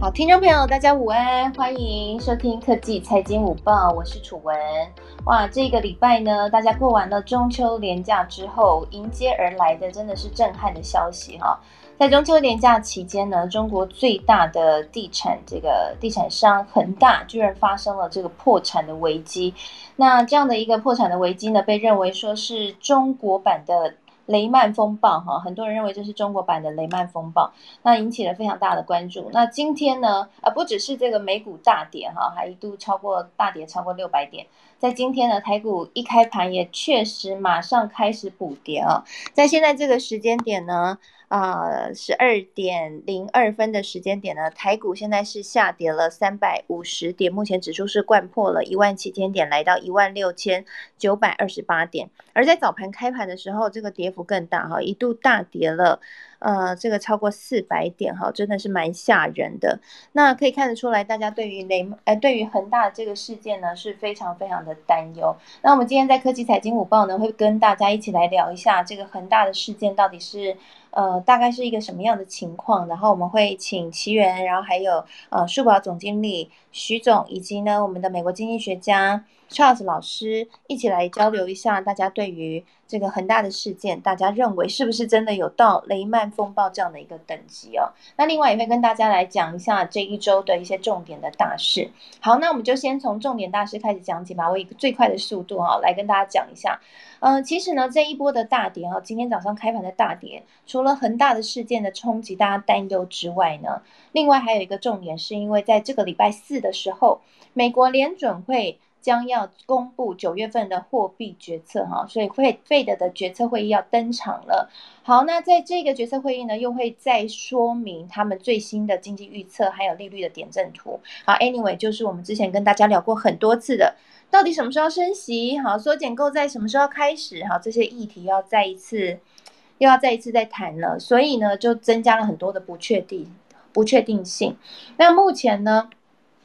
好，听众朋友，大家午安，欢迎收听科技财经午报，我是楚文。哇，这个礼拜呢，大家过完了中秋连假之后，迎接而来的真的是震撼的消息哈。在中秋连假期间呢，中国最大的地产这个地产商恒大居然发生了这个破产的危机。那这样的一个破产的危机呢，被认为说是中国版的。雷曼风暴哈，很多人认为这是中国版的雷曼风暴，那引起了非常大的关注。那今天呢，呃，不只是这个美股大跌哈，还一度超过大跌超过六百点。在今天呢，台股一开盘也确实马上开始补跌啊。在现在这个时间点呢。啊，十二点零二分的时间点呢，台股现在是下跌了三百五十点，目前指数是贯破了一万七千点，来到一万六千九百二十八点。而在早盘开盘的时候，这个跌幅更大哈，一度大跌了。呃，这个超过四百点哈，真的是蛮吓人的。那可以看得出来，大家对于雷呃对于恒大这个事件呢是非常非常的担忧。那我们今天在科技财经午报呢，会跟大家一起来聊一下这个恒大的事件到底是呃大概是一个什么样的情况。然后我们会请奇源，然后还有呃数宝总经理徐总，以及呢我们的美国经济学家。Charles 老师一起来交流一下，大家对于这个恒大的事件，大家认为是不是真的有到雷曼风暴这样的一个等级哦？那另外也会跟大家来讲一下这一周的一些重点的大事。好，那我们就先从重点大事开始讲起吧，我以最快的速度哈来跟大家讲一下。嗯，其实呢这一波的大跌哈，今天早上开盘的大跌，除除了恒大的事件的冲击大家担忧之外呢，另外还有一个重点是因为在这个礼拜四的时候，美国联准会。将要公布九月份的货币决策哈，所以会费德的决策会议要登场了。好，那在这个决策会议呢，又会再说明他们最新的经济预测，还有利率的点阵图。好，anyway，就是我们之前跟大家聊过很多次的，到底什么时候升息？好，缩减购债什么时候开始？好，这些议题要再一次又要再一次再谈了，所以呢，就增加了很多的不确定不确定性。那目前呢？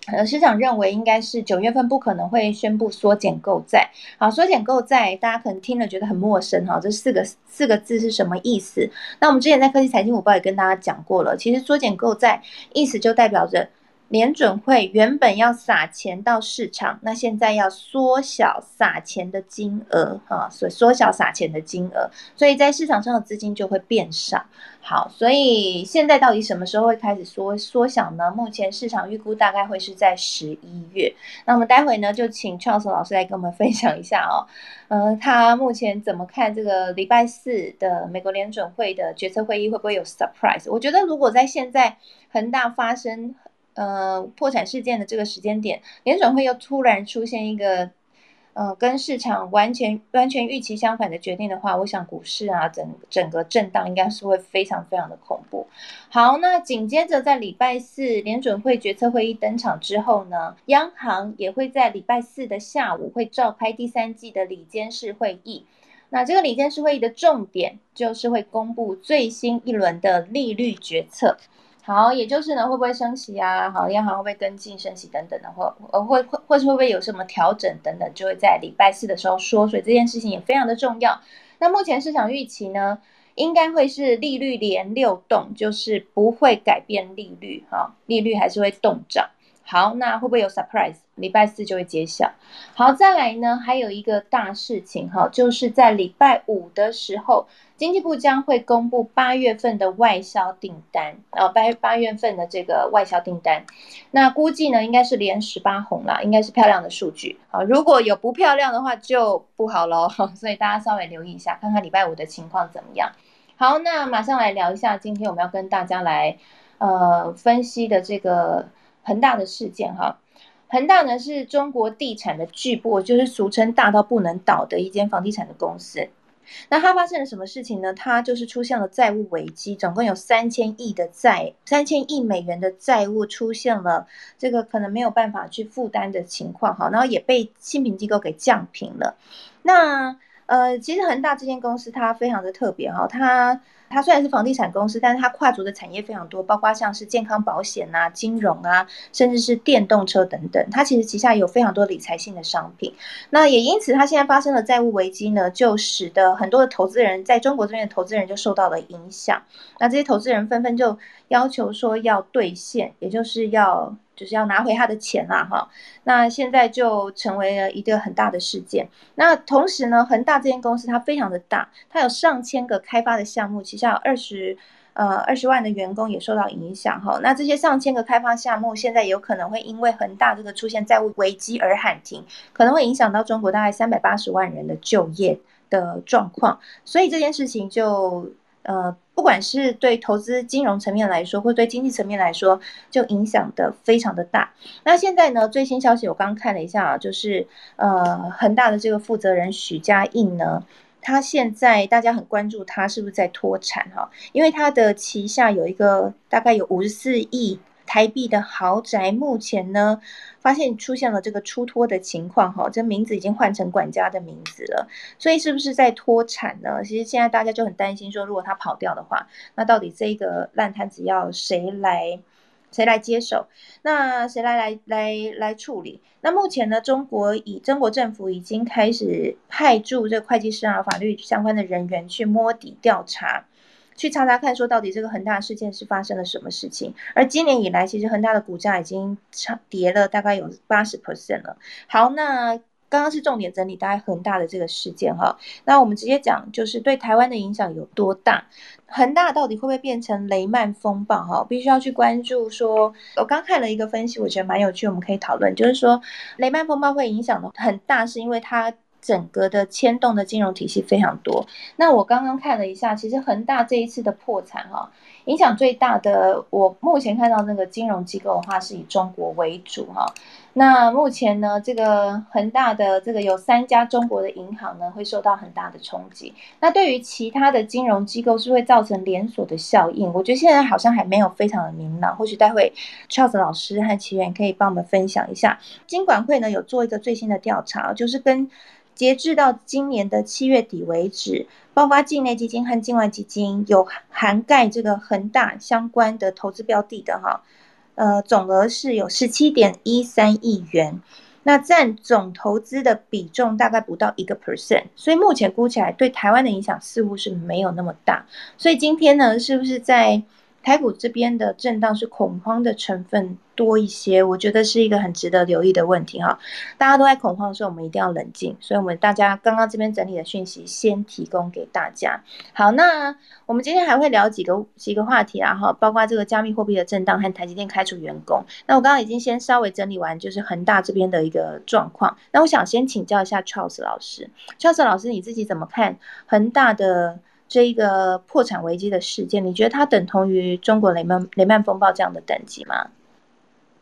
呃，市场认为应该是九月份不可能会宣布缩减购债。好，缩减购债，大家可能听了觉得很陌生哈，这四个四个字是什么意思？那我们之前在科技财经午报也跟大家讲过了，其实缩减购债意思就代表着。联准会原本要撒钱到市场，那现在要缩小撒钱的金额啊，所缩小撒钱的金额，所以在市场上的资金就会变少。好，所以现在到底什么时候会开始缩缩小呢？目前市场预估大概会是在十一月。那我们待会呢就请 Charles 老师来跟我们分享一下哦，呃，他目前怎么看这个礼拜四的美国联准会的决策会议会不会有 surprise？我觉得如果在现在恒大发生。呃，破产事件的这个时间点，联准会又突然出现一个，呃，跟市场完全完全预期相反的决定的话，我想股市啊，整整个震荡应该是会非常非常的恐怖。好，那紧接着在礼拜四联准会决策会议登场之后呢，央行也会在礼拜四的下午会召开第三季的里监事会议。那这个里监事会议的重点就是会公布最新一轮的利率决策。好，也就是呢，会不会升息啊？好，央行会不会跟进升息等等的，或呃，或或或是会不会有什么调整等等，就会在礼拜四的时候说。所以这件事情也非常的重要。那目前市场预期呢，应该会是利率连六动，就是不会改变利率，哈，利率还是会动涨。好，那会不会有 surprise？礼拜四就会揭晓。好，再来呢，还有一个大事情哈，就是在礼拜五的时候，经济部将会公布八月份的外销订单，呃，八八月份的这个外销订单，那估计呢应该是连十八红啦，应该是漂亮的数据。好，如果有不漂亮的话就不好喽，所以大家稍微留意一下，看看礼拜五的情况怎么样。好，那马上来聊一下今天我们要跟大家来呃分析的这个。恒大的事件哈，恒大呢是中国地产的巨擘，就是俗称大到不能倒的一间房地产的公司。那它发生了什么事情呢？它就是出现了债务危机，总共有三千亿的债，三千亿美元的债务出现了这个可能没有办法去负担的情况哈，然后也被信评机构给降评了。那呃，其实恒大这间公司它非常的特别哈，它它虽然是房地产公司，但是它跨足的产业非常多，包括像是健康保险啊、金融啊，甚至是电动车等等。它其实旗下有非常多理财性的商品。那也因此，它现在发生了债务危机呢，就使得很多的投资人在中国这边的投资人就受到了影响。那这些投资人纷纷就要求说要兑现，也就是要。就是要拿回他的钱啦，哈，那现在就成为了一个很大的事件。那同时呢，恒大这间公司它非常的大，它有上千个开发的项目，旗下有二十呃二十万的员工也受到影响，哈。那这些上千个开发项目现在有可能会因为恒大这个出现债务危机而喊停，可能会影响到中国大概三百八十万人的就业的状况，所以这件事情就。呃，不管是对投资金融层面来说，或对经济层面来说，就影响的非常的大。那现在呢，最新消息我刚看了一下啊，就是呃，恒大的这个负责人许家印呢，他现在大家很关注他是不是在脱产哈，因为他的旗下有一个大概有五十四亿。台币的豪宅目前呢，发现出现了这个出脱的情况哈，这名字已经换成管家的名字了，所以是不是在脱产呢？其实现在大家就很担心说，如果他跑掉的话，那到底这个烂摊子要谁来谁来接手？那谁来来来来处理？那目前呢，中国以中国政府已经开始派驻这会计师啊、法律相关的人员去摸底调查。去查查看，说到底这个恒大事件是发生了什么事情？而今年以来，其实恒大的股价已经差跌了大概有八十 percent 了。好，那刚刚是重点整理大概恒大的这个事件哈。那我们直接讲，就是对台湾的影响有多大？恒大到底会不会变成雷曼风暴？哈，必须要去关注。说我刚看了一个分析，我觉得蛮有趣，我们可以讨论，就是说雷曼风暴会影响的很大，是因为它。整个的牵动的金融体系非常多。那我刚刚看了一下，其实恒大这一次的破产哈，影响最大的，我目前看到那个金融机构的话，是以中国为主哈。那目前呢，这个恒大的这个有三家中国的银行呢，会受到很大的冲击。那对于其他的金融机构，是会造成连锁的效应。我觉得现在好像还没有非常的明朗，或许待会 Charles 老师和奇源可以帮我们分享一下。金管会呢有做一个最新的调查，就是跟截至到今年的七月底为止，包括境内基金和境外基金有涵盖这个恒大相关的投资标的的哈，呃，总额是有十七点一三亿元，那占总投资的比重大概不到一个 percent，所以目前估起来对台湾的影响似乎是没有那么大，所以今天呢，是不是在？台股这边的震荡是恐慌的成分多一些，我觉得是一个很值得留意的问题哈。大家都在恐慌的时候，我们一定要冷静。所以，我们大家刚刚这边整理的讯息，先提供给大家。好，那我们今天还会聊几个几个话题啊哈，包括这个加密货币的震荡和台积电开除员工。那我刚刚已经先稍微整理完，就是恒大这边的一个状况。那我想先请教一下 Charles 老师，Charles 老师你自己怎么看恒大的？这一个破产危机的事件，你觉得它等同于中国雷曼雷曼风暴这样的等级吗？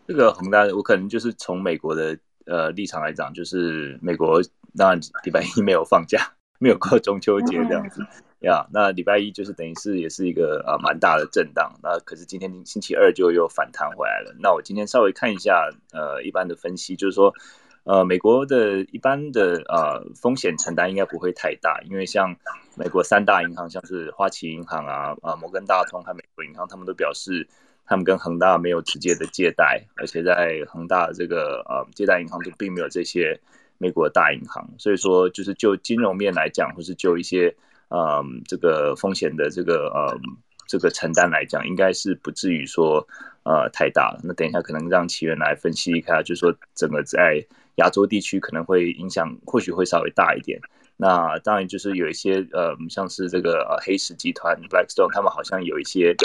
这个恒大，我可能就是从美国的呃立场来讲，就是美国当然礼拜一没有放假，没有过中秋节这样子呀。那礼拜一就是等于是也是一个呃蛮大的震荡。那可是今天星期二就又反弹回来了。那我今天稍微看一下呃一般的分析，就是说。呃，美国的一般的呃风险承担应该不会太大，因为像美国三大银行，像是花旗银行啊、啊摩根大通和美国银行，他们都表示他们跟恒大没有直接的借贷，而且在恒大这个呃借贷银行都并没有这些美国大银行，所以说就是就金融面来讲，或是就一些呃这个风险的这个呃这个承担来讲，应该是不至于说呃太大了。那等一下可能让奇源来分析一下，就是说整个在亚洲地区可能会影响，或许会稍微大一点。那当然就是有一些呃，像是这个呃黑石集团 Blackstone，他们好像有一些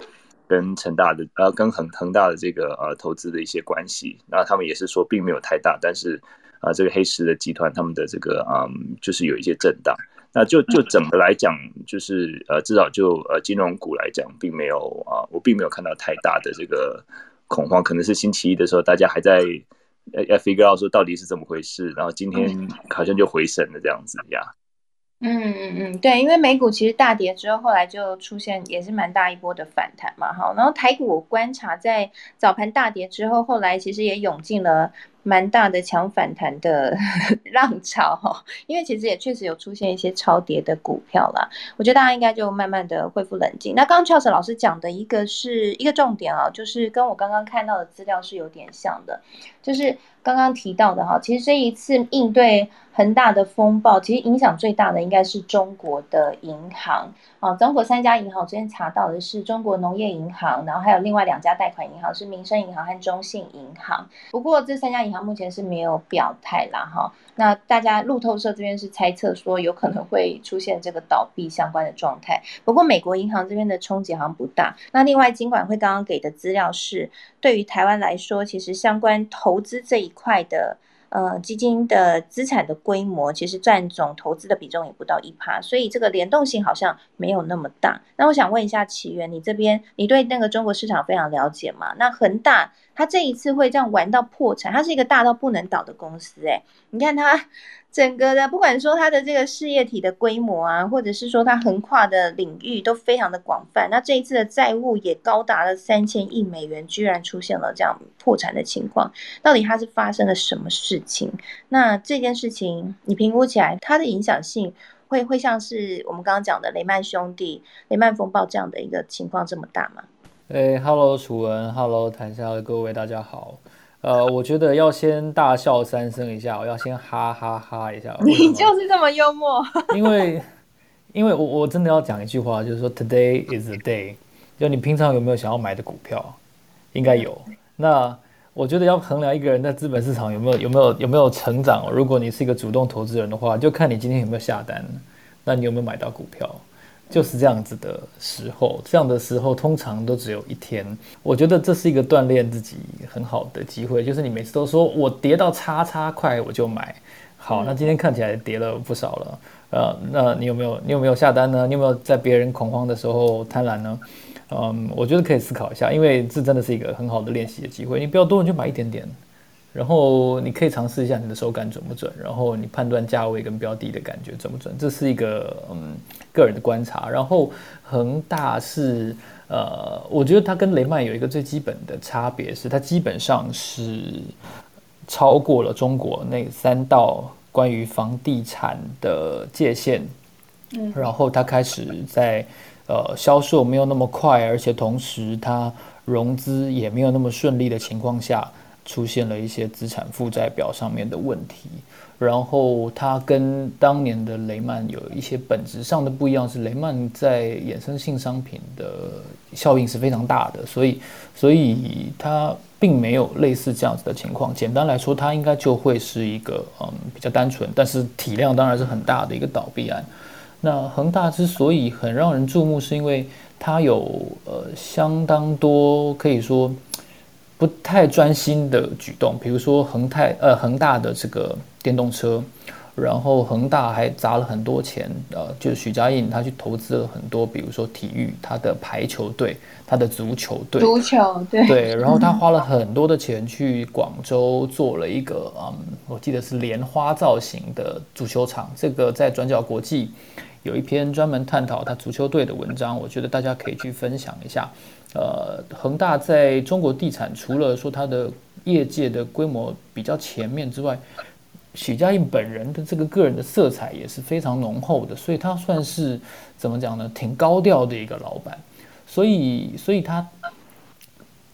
跟成大的呃跟恒恒大的这个呃投资的一些关系。那他们也是说并没有太大，但是啊这个黑石的集团他们的这个嗯就是有一些震荡。那就就整个来讲，就是呃至少就呃金融股来讲，并没有啊我并没有看到太大的这个恐慌，可能是星期一的时候大家还在。要要 figure out 说到底是怎么回事，然后今天好像就回神了这样子呀。嗯嗯嗯，对，因为美股其实大跌之后，后来就出现也是蛮大一波的反弹嘛，哈。然后台股观察在早盘大跌之后，后来其实也涌进了蛮大的强反弹的 浪潮哈，因为其实也确实有出现一些超跌的股票啦。我觉得大家应该就慢慢的恢复冷静。那刚刚 Charles 老师讲的一个是一个重点啊，就是跟我刚刚看到的资料是有点像的，就是刚刚提到的哈，其实这一次应对恒大的风暴，其实影响最大的应该是中国的银行。啊，中国三家银行，我昨天查到的是中国农业银行，然后还有另外两家贷款银行是民生银行和中信银行。不过这三家银行目前是没有表态啦，哈。那大家路透社这边是猜测说有可能会出现这个倒闭相关的状态。不过美国银行这边的冲击好像不大。那另外金管会刚刚给的资料是，对于台湾来说，其实相关投资这一块的。呃，基金的资产的规模其实占总投资的比重也不到一趴，所以这个联动性好像没有那么大。那我想问一下奇源，你这边你对那个中国市场非常了解吗？那恒大它这一次会这样玩到破产，它是一个大到不能倒的公司，诶，你看它。整个的，不管说它的这个事业体的规模啊，或者是说它横跨的领域都非常的广泛。那这一次的债务也高达了三千亿美元，居然出现了这样破产的情况，到底它是发生了什么事情？那这件事情你评估起来，它的影响性会会像是我们刚刚讲的雷曼兄弟、雷曼风暴这样的一个情况这么大吗？哎，Hello，楚文，Hello，台下的各位，大家好。呃，我觉得要先大笑三声一下，我要先哈哈哈一下。你就是这么幽默。因为，因为我我真的要讲一句话，就是说，Today is the day。就你平常有没有想要买的股票？应该有。那我觉得要衡量一个人在资本市场有没有有没有有没有成长，如果你是一个主动投资人的话，就看你今天有没有下单，那你有没有买到股票？就是这样子的时候，这样的时候通常都只有一天。我觉得这是一个锻炼自己很好的机会，就是你每次都说我跌到叉叉块我就买，好，那今天看起来跌了不少了，呃，那你有没有你有没有下单呢？你有没有在别人恐慌的时候贪婪呢？嗯，我觉得可以思考一下，因为这真的是一个很好的练习的机会。你不要多，你就买一点点。然后你可以尝试一下你的手感准不准，然后你判断价位跟标的的感觉准不准，这是一个嗯个人的观察。然后恒大是呃，我觉得它跟雷曼有一个最基本的差别是，它基本上是超过了中国那三道关于房地产的界限，嗯，然后它开始在呃销售没有那么快，而且同时它融资也没有那么顺利的情况下。出现了一些资产负债表上面的问题，然后它跟当年的雷曼有一些本质上的不一样，是雷曼在衍生性商品的效应是非常大的，所以所以它并没有类似这样子的情况。简单来说，它应该就会是一个嗯比较单纯，但是体量当然是很大的一个倒闭案。那恒大之所以很让人注目，是因为它有呃相当多可以说。不太专心的举动，比如说恒泰呃恒大的这个电动车，然后恒大还砸了很多钱，呃，就是许家印他去投资了很多，比如说体育，他的排球队，他的足球队，足球对。对，然后他花了很多的钱去广州做了一个嗯，我记得是莲花造型的足球场，这个在转角国际有一篇专门探讨他足球队的文章，我觉得大家可以去分享一下。呃，恒大在中国地产除了说它的业界的规模比较前面之外，许家印本人的这个个人的色彩也是非常浓厚的，所以他算是怎么讲呢？挺高调的一个老板，所以，所以他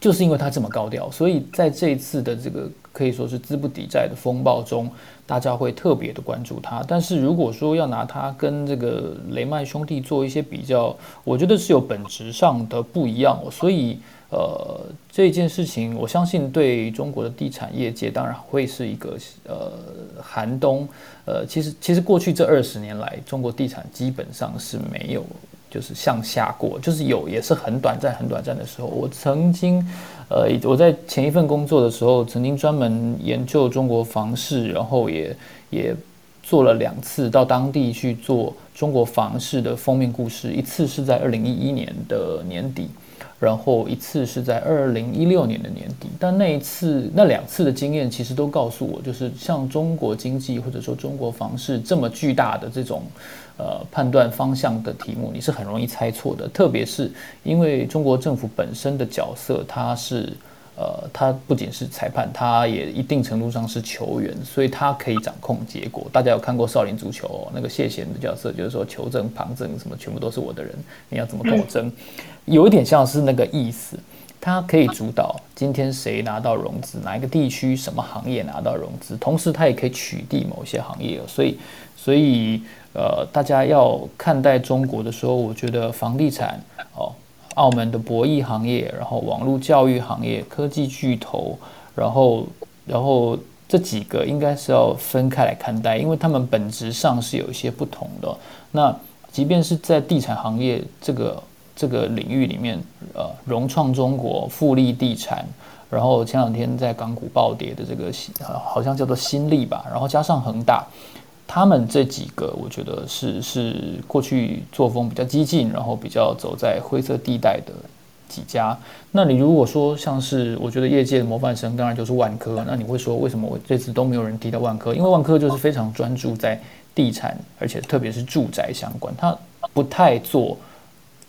就是因为他这么高调，所以在这一次的这个可以说是资不抵债的风暴中。大家会特别的关注它，但是如果说要拿它跟这个雷曼兄弟做一些比较，我觉得是有本质上的不一样。所以，呃，这件事情，我相信对中国的地产业界当然会是一个呃寒冬。呃，其实其实过去这二十年来，中国地产基本上是没有。就是向下过，就是有，也是很短暂、很短暂的时候。我曾经，呃，我在前一份工作的时候，曾经专门研究中国房市，然后也也做了两次到当地去做中国房市的封面故事，一次是在二零一一年的年底。然后一次是在二零一六年的年底，但那一次那两次的经验其实都告诉我，就是像中国经济或者说中国房市这么巨大的这种呃判断方向的题目，你是很容易猜错的。特别是因为中国政府本身的角色，它是呃，他不仅是裁判，他也一定程度上是球员，所以他可以掌控结果。大家有看过少林足球那个谢贤的角色，就是说球证、旁证什么全部都是我的人，你要怎么跟我争？有一点像是那个意思，它可以主导今天谁拿到融资，哪一个地区什么行业拿到融资，同时它也可以取缔某些行业。所以，所以呃，大家要看待中国的时候，我觉得房地产哦。澳门的博弈行业，然后网络教育行业、科技巨头，然后，然后这几个应该是要分开来看待，因为他们本质上是有一些不同的。那即便是在地产行业这个这个领域里面，呃，融创中国、富力地产，然后前两天在港股暴跌的这个好像叫做新力吧，然后加上恒大。他们这几个，我觉得是是过去作风比较激进，然后比较走在灰色地带的几家。那你如果说像是，我觉得业界的模范生，当然就是万科。那你会说，为什么我这次都没有人提到万科？因为万科就是非常专注在地产，而且特别是住宅相关，他不太做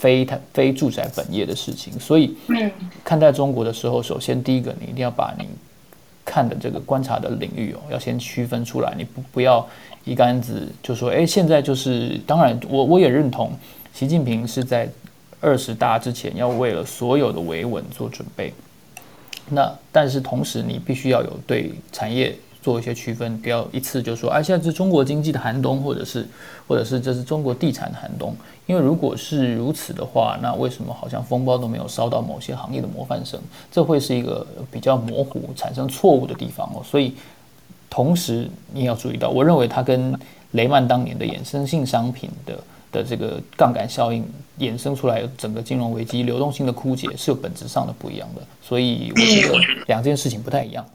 非非住宅本业的事情。所以，看待中国的时候，首先第一个，你一定要把你看的这个观察的领域哦，要先区分出来，你不不要。一竿子就说，哎，现在就是，当然，我我也认同，习近平是在二十大之前要为了所有的维稳做准备。那但是同时，你必须要有对产业做一些区分，不要一次就说，哎，现在是中国经济的寒冬，或者是或者是这是中国地产的寒冬。因为如果是如此的话，那为什么好像风暴都没有烧到某些行业的模范生？这会是一个比较模糊、产生错误的地方哦。所以。同时，你也要注意到，我认为它跟雷曼当年的衍生性商品的的这个杠杆效应衍生出来整个金融危机流动性的枯竭是有本质上的不一样的，所以我觉得两件事情不太一样。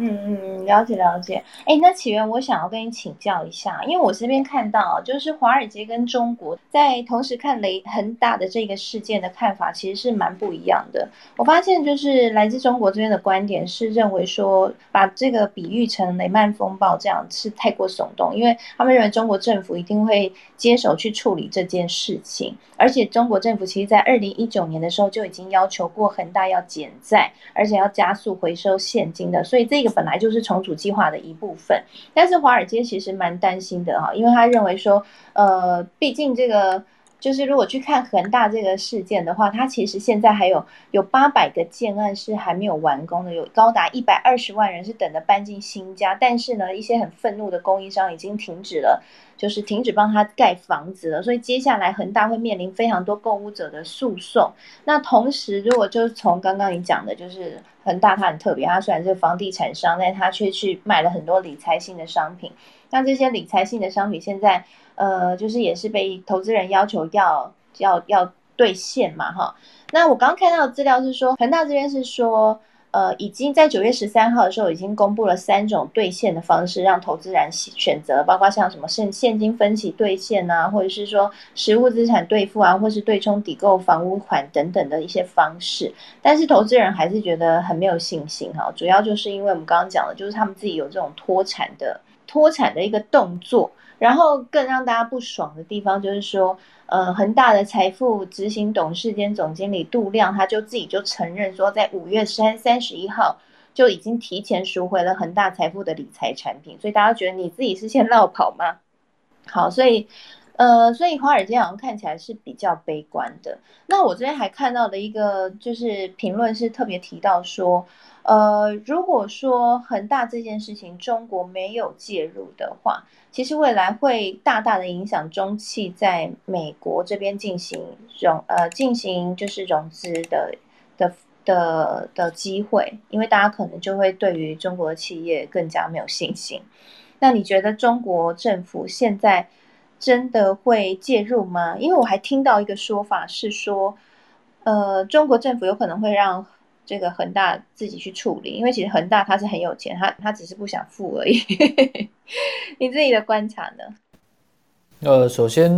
嗯嗯，了解了解。哎，那起源，我想要跟你请教一下，因为我这边看到，就是华尔街跟中国在同时看雷恒大的这个事件的看法，其实是蛮不一样的。我发现，就是来自中国这边的观点是认为说，把这个比喻成雷曼风暴这样是太过耸动，因为他们认为中国政府一定会接手去处理这件事情，而且中国政府其实在二零一九年的时候就已经要求过恒大要减债，而且要加速回收现金的，所以这个。本来就是重组计划的一部分，但是华尔街其实蛮担心的哈，因为他认为说，呃，毕竟这个就是如果去看恒大这个事件的话，它其实现在还有有八百个建案是还没有完工的，有高达一百二十万人是等着搬进新家，但是呢，一些很愤怒的供应商已经停止了。就是停止帮他盖房子了，所以接下来恒大会面临非常多购物者的诉讼。那同时，如果就是从刚刚你讲的，就是恒大它很特别，它虽然是房地产商，但它却去卖了很多理财性的商品。那这些理财性的商品现在，呃，就是也是被投资人要求要要要兑现嘛，哈。那我刚刚看到的资料是说，恒大这边是说。呃，已经在九月十三号的时候，已经公布了三种兑现的方式，让投资人选择，包括像什么现现金分期兑现啊，或者是说实物资产兑付啊，或是对冲抵购房屋款等等的一些方式。但是投资人还是觉得很没有信心哈，主要就是因为我们刚刚讲的，就是他们自己有这种脱产的脱产的一个动作。然后更让大家不爽的地方就是说，呃，恒大的财富执行董事兼总经理杜亮，他就自己就承认说，在五月三三十一号就已经提前赎回了恒大财富的理财产品，所以大家觉得你自己是先绕跑吗？好，所以，呃，所以华尔街好像看起来是比较悲观的。那我这边还看到的一个就是评论是特别提到说，呃，如果说恒大这件事情中国没有介入的话。其实未来会大大的影响中汽在美国这边进行融呃进行就是融资的的的的机会，因为大家可能就会对于中国的企业更加没有信心。那你觉得中国政府现在真的会介入吗？因为我还听到一个说法是说，呃，中国政府有可能会让。这个恒大自己去处理，因为其实恒大他是很有钱，他他只是不想付而已。你自己的观察呢？呃，首先，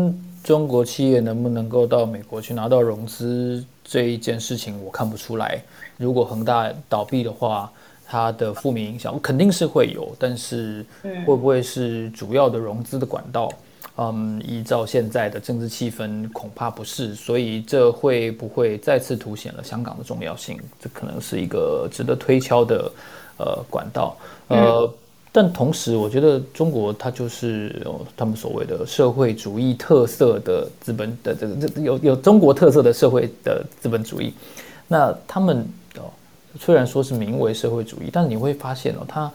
中国企业能不能够到美国去拿到融资这一件事情，我看不出来。如果恒大倒闭的话，它的负面影响肯定是会有，但是会不会是主要的融资的管道？嗯，依照现在的政治气氛，恐怕不是，所以这会不会再次凸显了香港的重要性？这可能是一个值得推敲的呃管道。呃，但同时，我觉得中国它就是他们所谓的社会主义特色的资本的这个这有有中国特色的社会的资本主义。那他们哦，虽然说是名为社会主义，但你会发现哦，它。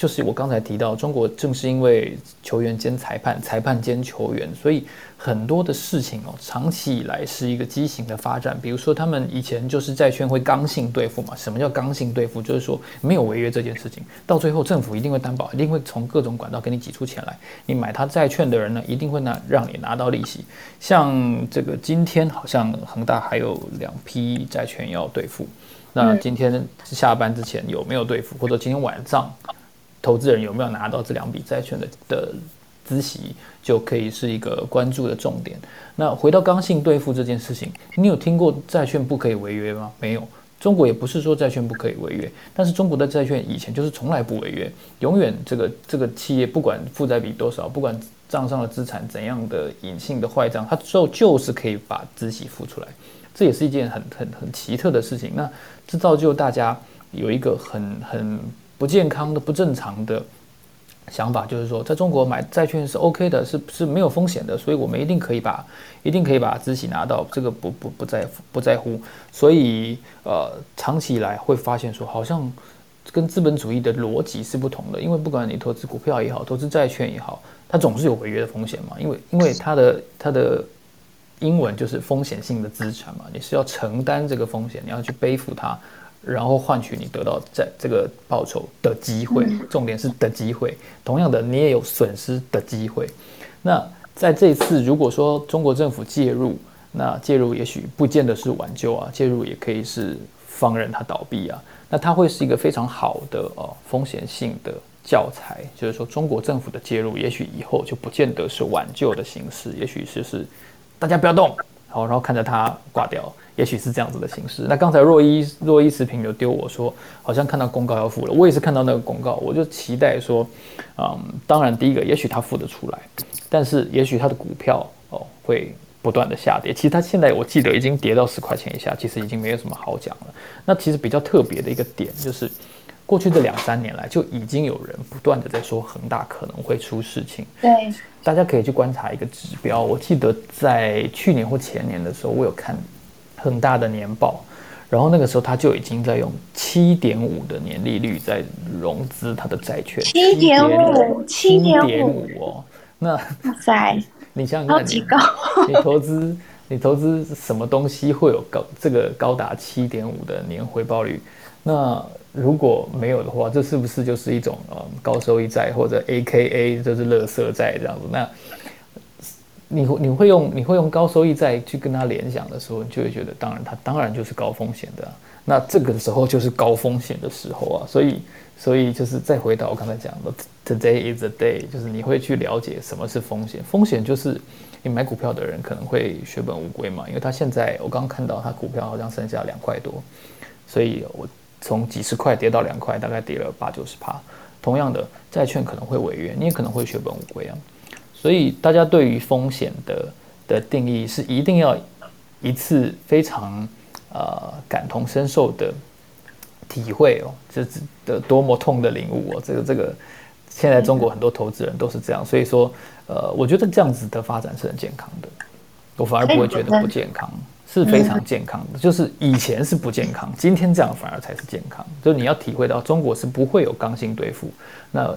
就是我刚才提到，中国正是因为球员兼裁判，裁判兼球员，所以很多的事情哦，长期以来是一个畸形的发展。比如说，他们以前就是债券会刚性兑付嘛？什么叫刚性兑付？就是说没有违约这件事情，到最后政府一定会担保，一定会从各种管道给你挤出钱来。你买他债券的人呢，一定会拿让你拿到利息。像这个今天好像恒大还有两批债券要兑付，那今天下班之前有没有兑付？或者今天晚上？投资人有没有拿到这两笔债券的的孳息，就可以是一个关注的重点。那回到刚性兑付这件事情，你有听过债券不可以违约吗？没有，中国也不是说债券不可以违约，但是中国的债券以前就是从来不违约，永远这个这个企业不管负债比多少，不管账上的资产怎样的隐性的坏账，它最后就是可以把孳息付出来。这也是一件很很很奇特的事情。那这造就大家有一个很很。不健康的、不正常的想法，就是说，在中国买债券是 OK 的，是是没有风险的，所以我们一定可以把，一定可以把资息拿到，这个不不不在乎不在乎。所以，呃，长期以来会发现说，好像跟资本主义的逻辑是不同的，因为不管你投资股票也好，投资债券也好，它总是有违约的风险嘛，因为因为它的它的英文就是风险性的资产嘛，你是要承担这个风险，你要去背负它。然后换取你得到在这个报酬的机会，重点是的机会。同样的，你也有损失的机会。那在这一次，如果说中国政府介入，那介入也许不见得是挽救啊，介入也可以是放任它倒闭啊。那它会是一个非常好的呃风险性的教材，就是说中国政府的介入，也许以后就不见得是挽救的形式，也许是是大家不要动，好，然后看着它挂掉。也许是这样子的形式。那刚才若一若一视频有丢我说，好像看到公告要付了。我也是看到那个公告，我就期待说，嗯，当然第一个，也许他付得出来，但是也许他的股票哦会不断的下跌。其实他现在我记得已经跌到十块钱以下，其实已经没有什么好讲了。那其实比较特别的一个点就是，过去这两三年来就已经有人不断的在说恒大可能会出事情。对，大家可以去观察一个指标。我记得在去年或前年的时候，我有看。很大的年报，然后那个时候他就已经在用七点五的年利率在融资他的债券。七点五，七点五哦，那哇塞，你想想看，你，你投资你投资什么东西会有高这个高达七点五的年回报率？那如果没有的话，这是不是就是一种呃高收益债或者 A K A 就是乐色债这样子？那你你会用你会用高收益债去跟他联想的时候，你就会觉得，当然它当然就是高风险的。那这个时候就是高风险的时候啊，所以所以就是再回到我刚才讲的，Today is the day，就是你会去了解什么是风险。风险就是你买股票的人可能会血本无归嘛，因为他现在我刚刚看到他股票好像剩下两块多，所以我从几十块跌到两块，大概跌了八九十趴。同样的，债券可能会违约，你也可能会血本无归啊。所以大家对于风险的的定义是一定要一次非常呃感同身受的体会哦，这的多么痛的领悟哦，这个这个现在中国很多投资人都是这样，所以说呃，我觉得这样子的发展是很健康的，我反而不会觉得不健康，是非常健康的，就是以前是不健康，今天这样反而才是健康，就是你要体会到中国是不会有刚性兑付，那。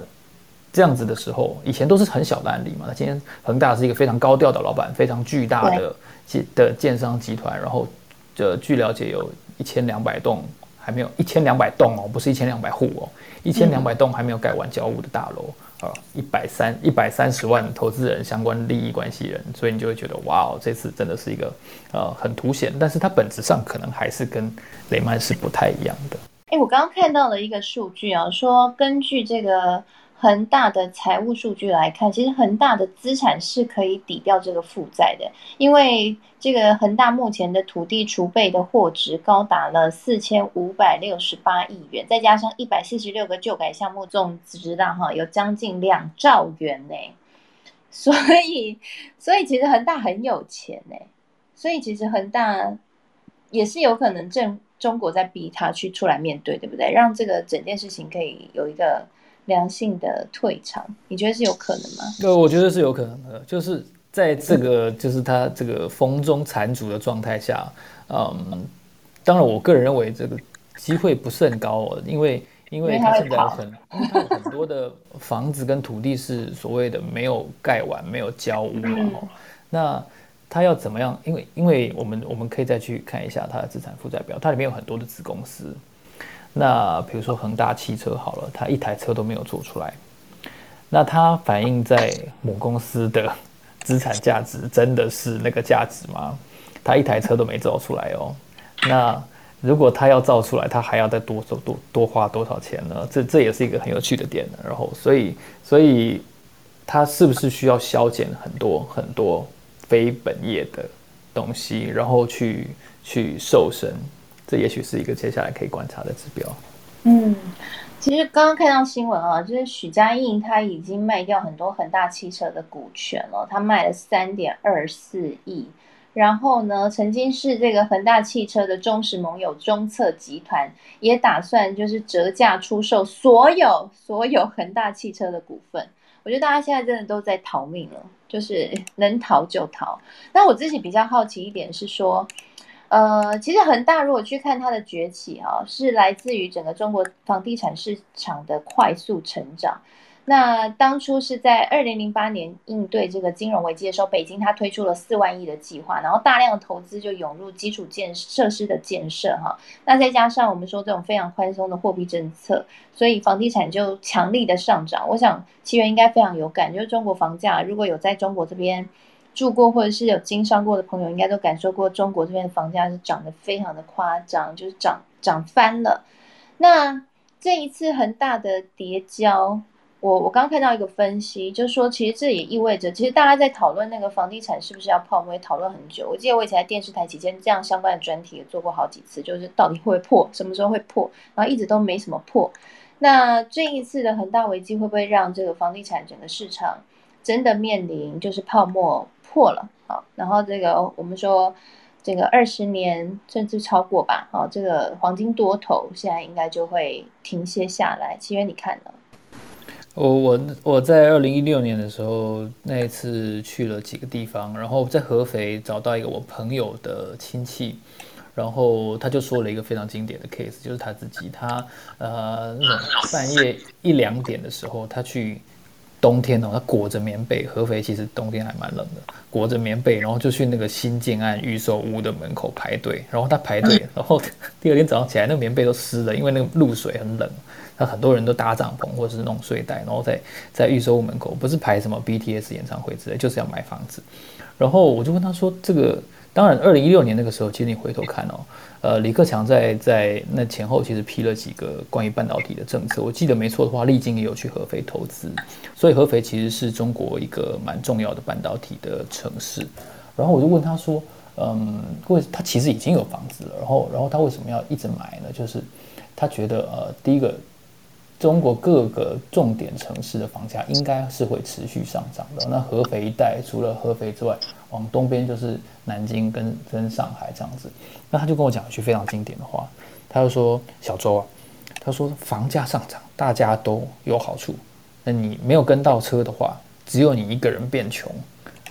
这样子的时候，以前都是很小的案例嘛。那今天恒大是一个非常高调的老板，非常巨大的建的建商集团。然后，这据了解有一千两百栋还没有一千两百栋哦，不是一千两百户哦，一千两百栋还没有盖完交屋的大楼一百三一百三十万投资人相关利益关系人，所以你就会觉得哇哦，这次真的是一个呃很凸显，但是它本质上可能还是跟雷曼是不太一样的。哎，我刚刚看到了一个数据啊，说根据这个。恒大的财务数据来看，其实恒大的资产是可以抵掉这个负债的，因为这个恒大目前的土地储备的货值高达了四千五百六十八亿元，再加上一百四十六个旧改项目总值啦，哈，有将近两兆元呢。所以所以其实恒大很有钱哎，所以其实恒大也是有可能正中国在逼他去出来面对，对不对？让这个整件事情可以有一个良性的退场，你觉得是有可能吗？对，我觉得是有可能的，就是在这个就是他这个风中残烛的状态下，嗯，当然我个人认为这个机会不是很高哦，因为因为他现在有很很多的房子跟土地是所谓的没有盖完、没有交屋哦，那。他要怎么样？因为，因为我们我们可以再去看一下他的资产负债表，它里面有很多的子公司。那比如说恒大汽车好了，它一台车都没有做出来。那它反映在母公司的资产价值真的是那个价值吗？它一台车都没造出来哦。那如果它要造出来，它还要再多多多多花多少钱呢？这这也是一个很有趣的点。然后，所以所以它是不是需要削减很多很多？非本业的东西，然后去去瘦身，这也许是一个接下来可以观察的指标。嗯，其实刚刚看到新闻啊，就是许家印他已经卖掉很多恒大汽车的股权了，他卖了三点二四亿。然后呢，曾经是这个恒大汽车的忠实盟友中策集团也打算就是折价出售所有所有恒大汽车的股份。我觉得大家现在真的都在逃命了。就是能逃就逃。那我自己比较好奇一点是说，呃，其实恒大如果去看它的崛起啊，是来自于整个中国房地产市场的快速成长。那当初是在二零零八年应对这个金融危机的时候，北京它推出了四万亿的计划，然后大量的投资就涌入基础建设施的建设哈。那再加上我们说这种非常宽松的货币政策，所以房地产就强力的上涨。我想七元应该非常有感，就是中国房价如果有在中国这边住过或者是有经商过的朋友，应该都感受过中国这边的房价是涨得非常的夸张，就是涨涨翻了。那这一次恒大的叠交。我我刚看到一个分析，就是说，其实这也意味着，其实大家在讨论那个房地产是不是要泡沫，也讨论很久。我记得我以前在电视台期间，这样相关的专题也做过好几次，就是到底会不会破，什么时候会破，然后一直都没什么破。那这一次的恒大危机会不会让这个房地产整个市场真的面临就是泡沫破了？好，然后这个我们说这个二十年甚至超过吧，好，这个黄金多头现在应该就会停歇下来。七月你看呢？我我我在二零一六年的时候，那一次去了几个地方，然后在合肥找到一个我朋友的亲戚，然后他就说了一个非常经典的 case，就是他自己，他呃那种半夜一两点的时候，他去冬天哦，他裹着棉被，合肥其实冬天还蛮冷的，裹着棉被，然后就去那个新建案预售屋的门口排队，然后他排队，然后 第二天早上起来，那个棉被都湿了，因为那个露水很冷。那很多人都搭帐篷或者是弄睡袋，然后在在预售屋门口，不是排什么 BTS 演唱会之类，就是要买房子。然后我就问他说：“这个当然，二零一六年那个时候，其实你回头看哦，呃，李克强在在那前后其实批了几个关于半导体的政策。我记得没错的话，历经也有去合肥投资，所以合肥其实是中国一个蛮重要的半导体的城市。然后我就问他说：“嗯，为他其实已经有房子了，然后然后他为什么要一直买呢？就是他觉得呃，第一个。”中国各个重点城市的房价应该是会持续上涨的。那合肥一带除了合肥之外，往东边就是南京跟跟上海这样子。那他就跟我讲一句非常经典的话，他就说：“小周啊，他说房价上涨大家都有好处，那你没有跟到车的话，只有你一个人变穷。”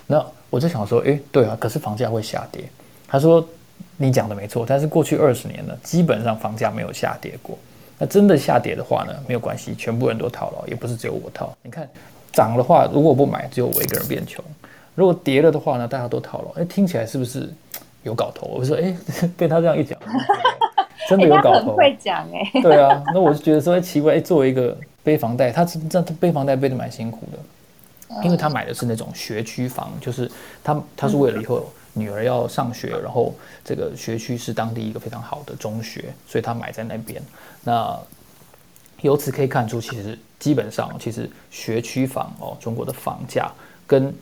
那我就想说：“诶，对啊，可是房价会下跌。”他说：“你讲的没错，但是过去二十年呢，基本上房价没有下跌过。”那真的下跌的话呢，没有关系，全部人都套牢，也不是只有我套。你看，涨的话，如果我不买，只有我一个人变穷；如果跌了的话呢，大家都套牢。哎，听起来是不是有搞头？我说，哎，被他这样一讲，真的有搞头。会讲哎。对啊，那我就觉得说奇怪，哎，作为一个背房贷，他这他背房贷背的蛮辛苦的，因为他买的是那种学区房，就是他他是为了以后。女儿要上学，然后这个学区是当地一个非常好的中学，所以他买在那边。那由此可以看出，其实基本上，其实学区房哦，中国的房价跟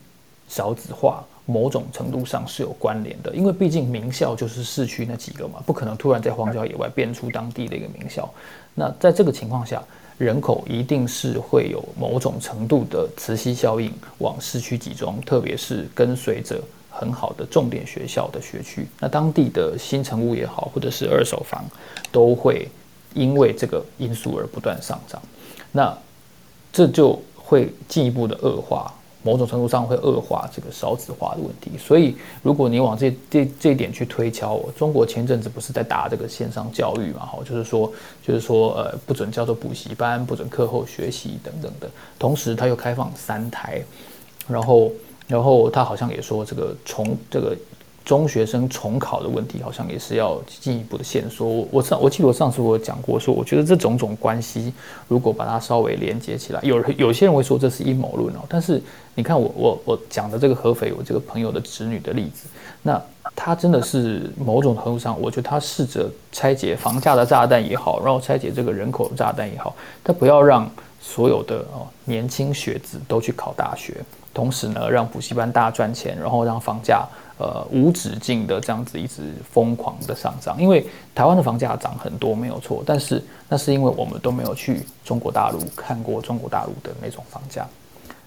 少子化某种程度上是有关联的，因为毕竟名校就是市区那几个嘛，不可能突然在荒郊野外变出当地的一个名校。那在这个情况下，人口一定是会有某种程度的磁吸效应往市区集中，特别是跟随着很好的重点学校的学区，那当地的新城屋也好，或者是二手房，都会因为这个因素而不断上涨，那这就会进一步的恶化。某种程度上会恶化这个少子化的问题，所以如果你往这这这一点去推敲，中国前阵子不是在打这个线上教育嘛？哈，就是说，就是说，呃，不准叫做补习班，不准课后学习等等的，同时他又开放三台，然后，然后他好像也说这个从这个。中学生重考的问题好像也是要进一步的线索。我我上我记得我上次我讲过，说我觉得这种种关系，如果把它稍微连接起来，有人有些人会说这是阴谋论哦。但是你看我我我讲的这个合肥我这个朋友的侄女的例子，那他真的是某种程度上，我觉得他试着拆解房价的炸弹也好，然后拆解这个人口的炸弹也好，他不要让所有的哦年轻学子都去考大学，同时呢让补习班大赚钱，然后让房价。呃，无止境的这样子一直疯狂的上涨，因为台湾的房价涨很多没有错，但是那是因为我们都没有去中国大陆看过中国大陆的那种房价，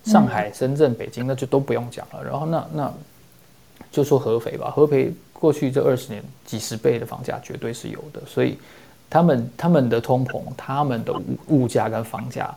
上海、深圳、北京那就都不用讲了。然后那那就说合肥吧，合肥过去这二十年几十倍的房价绝对是有的，所以他们他们的通膨、他们的物物价跟房价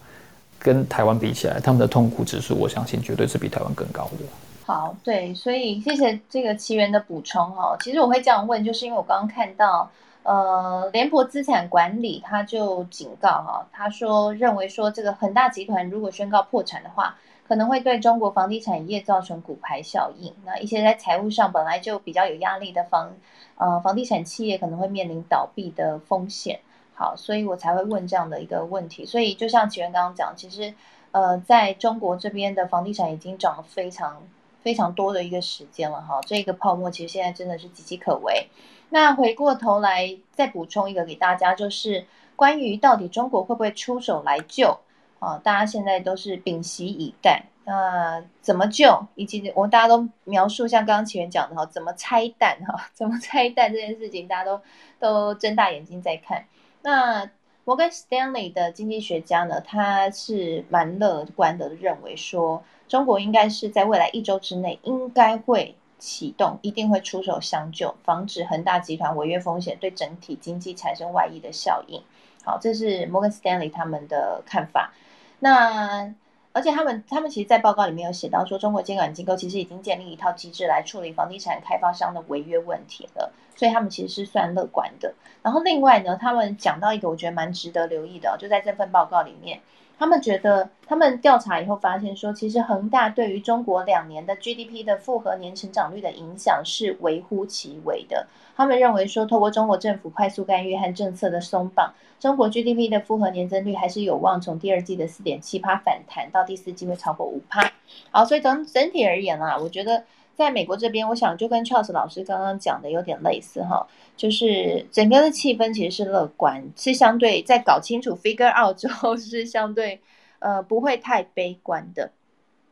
跟台湾比起来，他们的痛苦指数，我相信绝对是比台湾更高的。好，对，所以谢谢这个奇缘的补充哈。其实我会这样问，就是因为我刚刚看到，呃，联博资产管理他就警告哈，他说认为说这个恒大集团如果宣告破产的话，可能会对中国房地产业造成骨牌效应。那一些在财务上本来就比较有压力的房，呃，房地产企业可能会面临倒闭的风险。好，所以我才会问这样的一个问题。所以就像奇缘刚刚讲，其实呃，在中国这边的房地产已经涨了非常。非常多的一个时间了哈，这个泡沫其实现在真的是岌岌可危。那回过头来再补充一个给大家，就是关于到底中国会不会出手来救啊？大家现在都是屏息以待。那怎么救？以及我们大家都描述像刚刚前面讲的哈，怎么拆弹哈？怎么拆弹这件事情，大家都都睁大眼睛在看。那摩根斯丹利的经济学家呢，他是蛮乐观的，认为说。中国应该是在未来一周之内应该会启动，一定会出手相救，防止恒大集团违约风险对整体经济产生外溢的效应。好，这是摩根斯丹利他们的看法。那而且他们他们其实，在报告里面有写到说，中国监管机构其实已经建立一套机制来处理房地产开发商的违约问题了，所以他们其实是算乐观的。然后另外呢，他们讲到一个我觉得蛮值得留意的，就在这份报告里面。他们觉得，他们调查以后发现说，其实恒大对于中国两年的 GDP 的复合年成长率的影响是微乎其微的。他们认为说，透过中国政府快速干预和政策的松绑，中国 GDP 的复合年增率还是有望从第二季的四点七趴反弹到第四季会超过五趴。好，所以整整体而言啊，我觉得。在美国这边，我想就跟 Charles 老师刚刚讲的有点类似哈，就是整个的气氛其实是乐观，是相对在搞清楚 figure out 之后是相对呃不会太悲观的。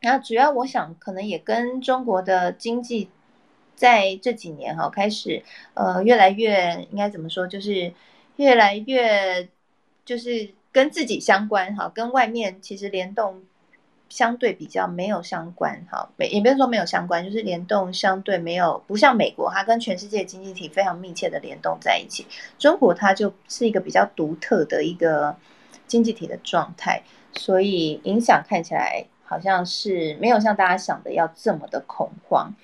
那主要我想可能也跟中国的经济在这几年哈开始呃越来越应该怎么说，就是越来越就是跟自己相关哈，跟外面其实联动。相对比较没有相关，哈，没也不是说没有相关，就是联动相对没有，不像美国，它跟全世界经济体非常密切的联动在一起。中国它就是一个比较独特的一个经济体的状态，所以影响看起来好像是没有像大家想的要这么的恐慌。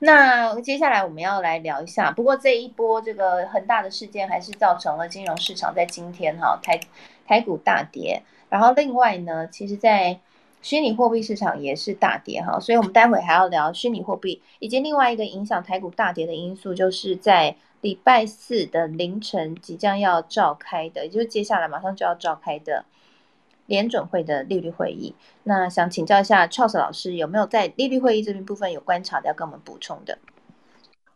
那接下来我们要来聊一下，不过这一波这个很大的事件还是造成了金融市场在今天哈台台股大跌，然后另外呢，其实在虚拟货币市场也是大跌哈，所以我们待会还要聊虚拟货币，以及另外一个影响台股大跌的因素，就是在礼拜四的凌晨即将要召开的，也就是接下来马上就要召开的联准会的利率会议。那想请教一下 Charles 老师，有没有在利率会议这边部分有观察的要跟我们补充的？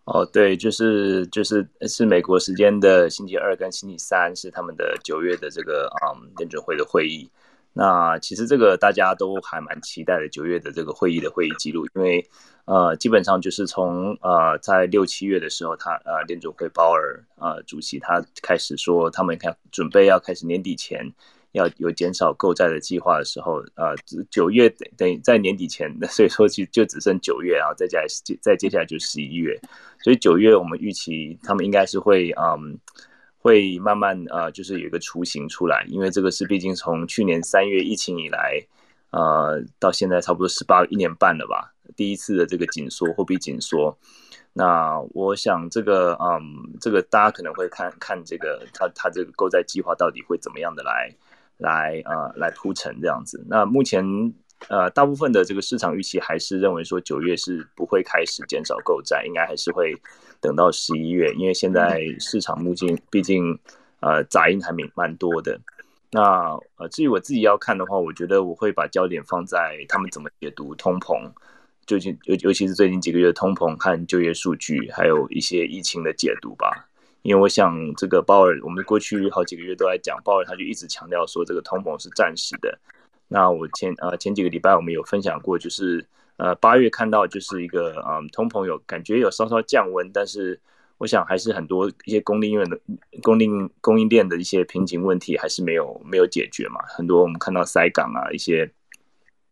哦，对，就是就是是美国时间的星期二跟星期三是他们的九月的这个嗯联准会的会议。那其实这个大家都还蛮期待的，九月的这个会议的会议记录，因为呃，基本上就是从呃在六七月的时候，他呃联准会鲍尔呃主席他开始说，他们看准备要开始年底前要有减少购债的计划的时候，呃，九月等等于在年底前，所以说就就只剩九月啊，再加再接下来就十一月，所以九月我们预期他们应该是会嗯会慢慢呃就是有一个雏形出来，因为这个是毕竟从去年三月疫情以来，呃到现在差不多十八一年半了吧，第一次的这个紧缩货币紧缩。那我想这个，嗯，这个大家可能会看看这个，它它这个购债计划到底会怎么样的来，来呃来铺陈这样子。那目前呃大部分的这个市场预期还是认为说九月是不会开始减少购债，应该还是会等到十一月，因为现在市场目前毕竟呃杂音还蛮蛮多的。那呃至于我自己要看的话，我觉得我会把焦点放在他们怎么解读通膨。最近尤尤其是最近几个月的通膨和就业数据，还有一些疫情的解读吧。因为我想，这个鲍尔，我们过去好几个月都在讲，鲍尔他就一直强调说，这个通膨是暂时的。那我前呃前几个礼拜我们有分享过，就是呃八月看到就是一个嗯通膨有感觉有稍稍降温，但是我想还是很多一些供应链的供应供应链的一些瓶颈问题还是没有没有解决嘛。很多我们看到塞港啊，一些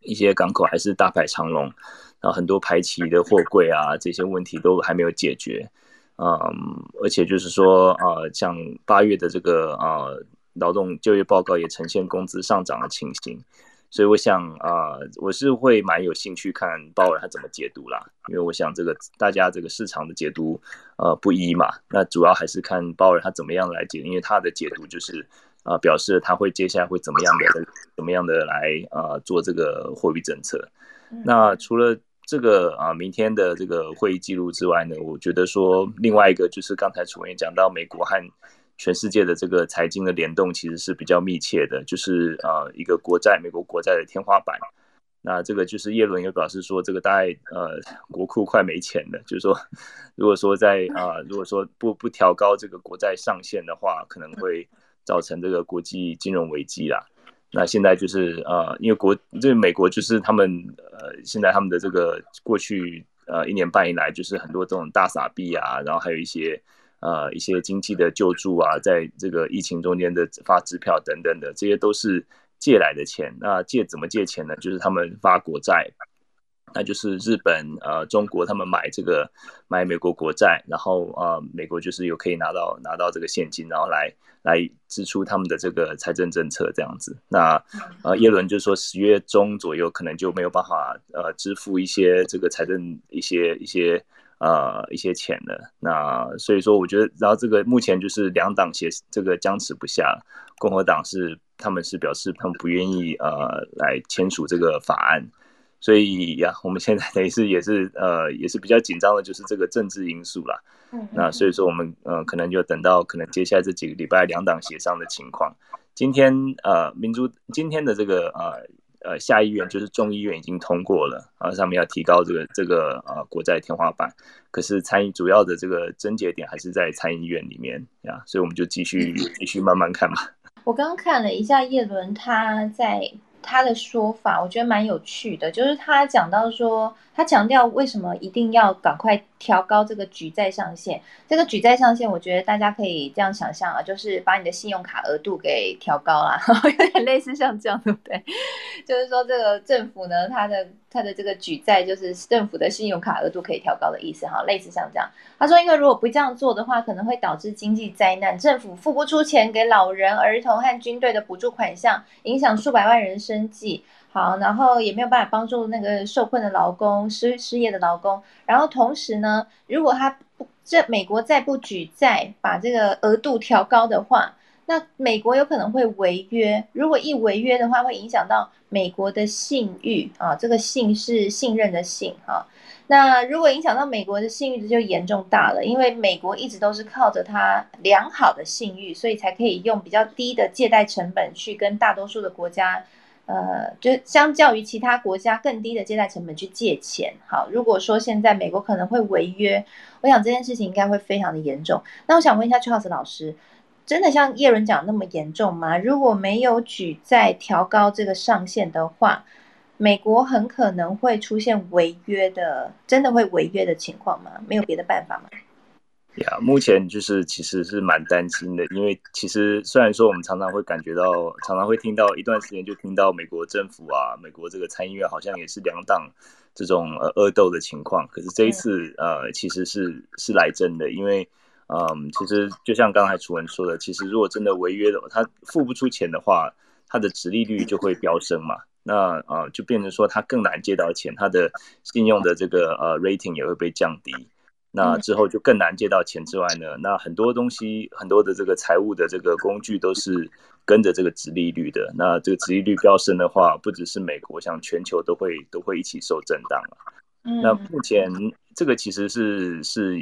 一些港口还是大排长龙。然后很多排期的货柜啊，这些问题都还没有解决，嗯，而且就是说，呃，像八月的这个呃劳动就业报告也呈现工资上涨的情形，所以我想啊，我是会蛮有兴趣看鲍尔他怎么解读啦，因为我想这个大家这个市场的解读呃不一嘛，那主要还是看鲍尔他怎么样来解，因为他的解读就是啊表示他会接下来会怎么样的怎么样的来啊做这个货币政策，那除了。这个啊，明天的这个会议记录之外呢，我觉得说另外一个就是刚才楚文也讲到，美国和全世界的这个财经的联动其实是比较密切的，就是啊一个国债，美国国债的天花板。那这个就是耶伦又表示说，这个大概呃国库快没钱了，就是说如果说在啊如果说不不调高这个国债上限的话，可能会造成这个国际金融危机啦。那现在就是呃，因为国这美国就是他们呃，现在他们的这个过去呃一年半以来，就是很多这种大傻币啊，然后还有一些呃一些经济的救助啊，在这个疫情中间的发支票等等的，这些都是借来的钱。那借怎么借钱呢？就是他们发国债。那就是日本、呃，中国他们买这个买美国国债，然后呃，美国就是有可以拿到拿到这个现金，然后来来支出他们的这个财政政策这样子。那呃，耶伦就说十月中左右可能就没有办法呃支付一些这个财政一些一些呃一些钱的。那所以说，我觉得然后这个目前就是两党协这个僵持不下，共和党是他们是表示他们不愿意呃来签署这个法案。所以呀，我们现在等于是也是呃，也是比较紧张的，就是这个政治因素啦。嗯，那所以说我们呃，可能就等到可能接下来这几个礼拜两党协商的情况。今天呃，民主今天的这个呃呃下议院就是众议院已经通过了啊，上面要提高这个这个啊国债天花板。可是参议主要的这个症结点还是在参议院里面呀，所以我们就继续继续慢慢看吧。我刚刚看了一下叶伦他在。他的说法我觉得蛮有趣的，就是他讲到说，他强调为什么一定要赶快调高这个举债上限。这个举债上限，我觉得大家可以这样想象啊，就是把你的信用卡额度给调高啦，有点类似像这样，对不对？就是说这个政府呢，它的它的这个举债就是政府的信用卡额度可以调高的意思哈，类似像这样。他说，因为如果不这样做的话，可能会导致经济灾难，政府付不出钱给老人、儿童和军队的补助款项，影响数百万人生计。好，然后也没有办法帮助那个受困的劳工、失失业的劳工。然后同时呢，如果他不这美国再不举债，把这个额度调高的话，那美国有可能会违约。如果一违约的话，会影响到美国的信誉啊。这个信是信任的信哈。那如果影响到美国的信誉，就严重大了。因为美国一直都是靠着它良好的信誉，所以才可以用比较低的借贷成本去跟大多数的国家。呃，就相较于其他国家更低的借贷成本去借钱，好，如果说现在美国可能会违约，我想这件事情应该会非常的严重。那我想问一下 Charles 老师，真的像叶伦讲那么严重吗？如果没有举债调高这个上限的话，美国很可能会出现违约的，真的会违约的情况吗？没有别的办法吗？呀，目前就是其实是蛮担心的，因为其实虽然说我们常常会感觉到，常常会听到一段时间就听到美国政府啊，美国这个参议院好像也是两党这种呃恶斗的情况。可是这一次呃其实是是来真的，因为嗯其实就像刚才楚文说的，其实如果真的违约的，他付不出钱的话，他的值利率就会飙升嘛。那啊就变成说他更难借到钱，他的信用的这个呃 rating 也会被降低。那之后就更难借到钱之外呢，那很多东西很多的这个财务的这个工具都是跟着这个殖利率的。那这个殖利率飙升的话，不只是美国，像全球都会都会一起受震荡了。那目前这个其实是是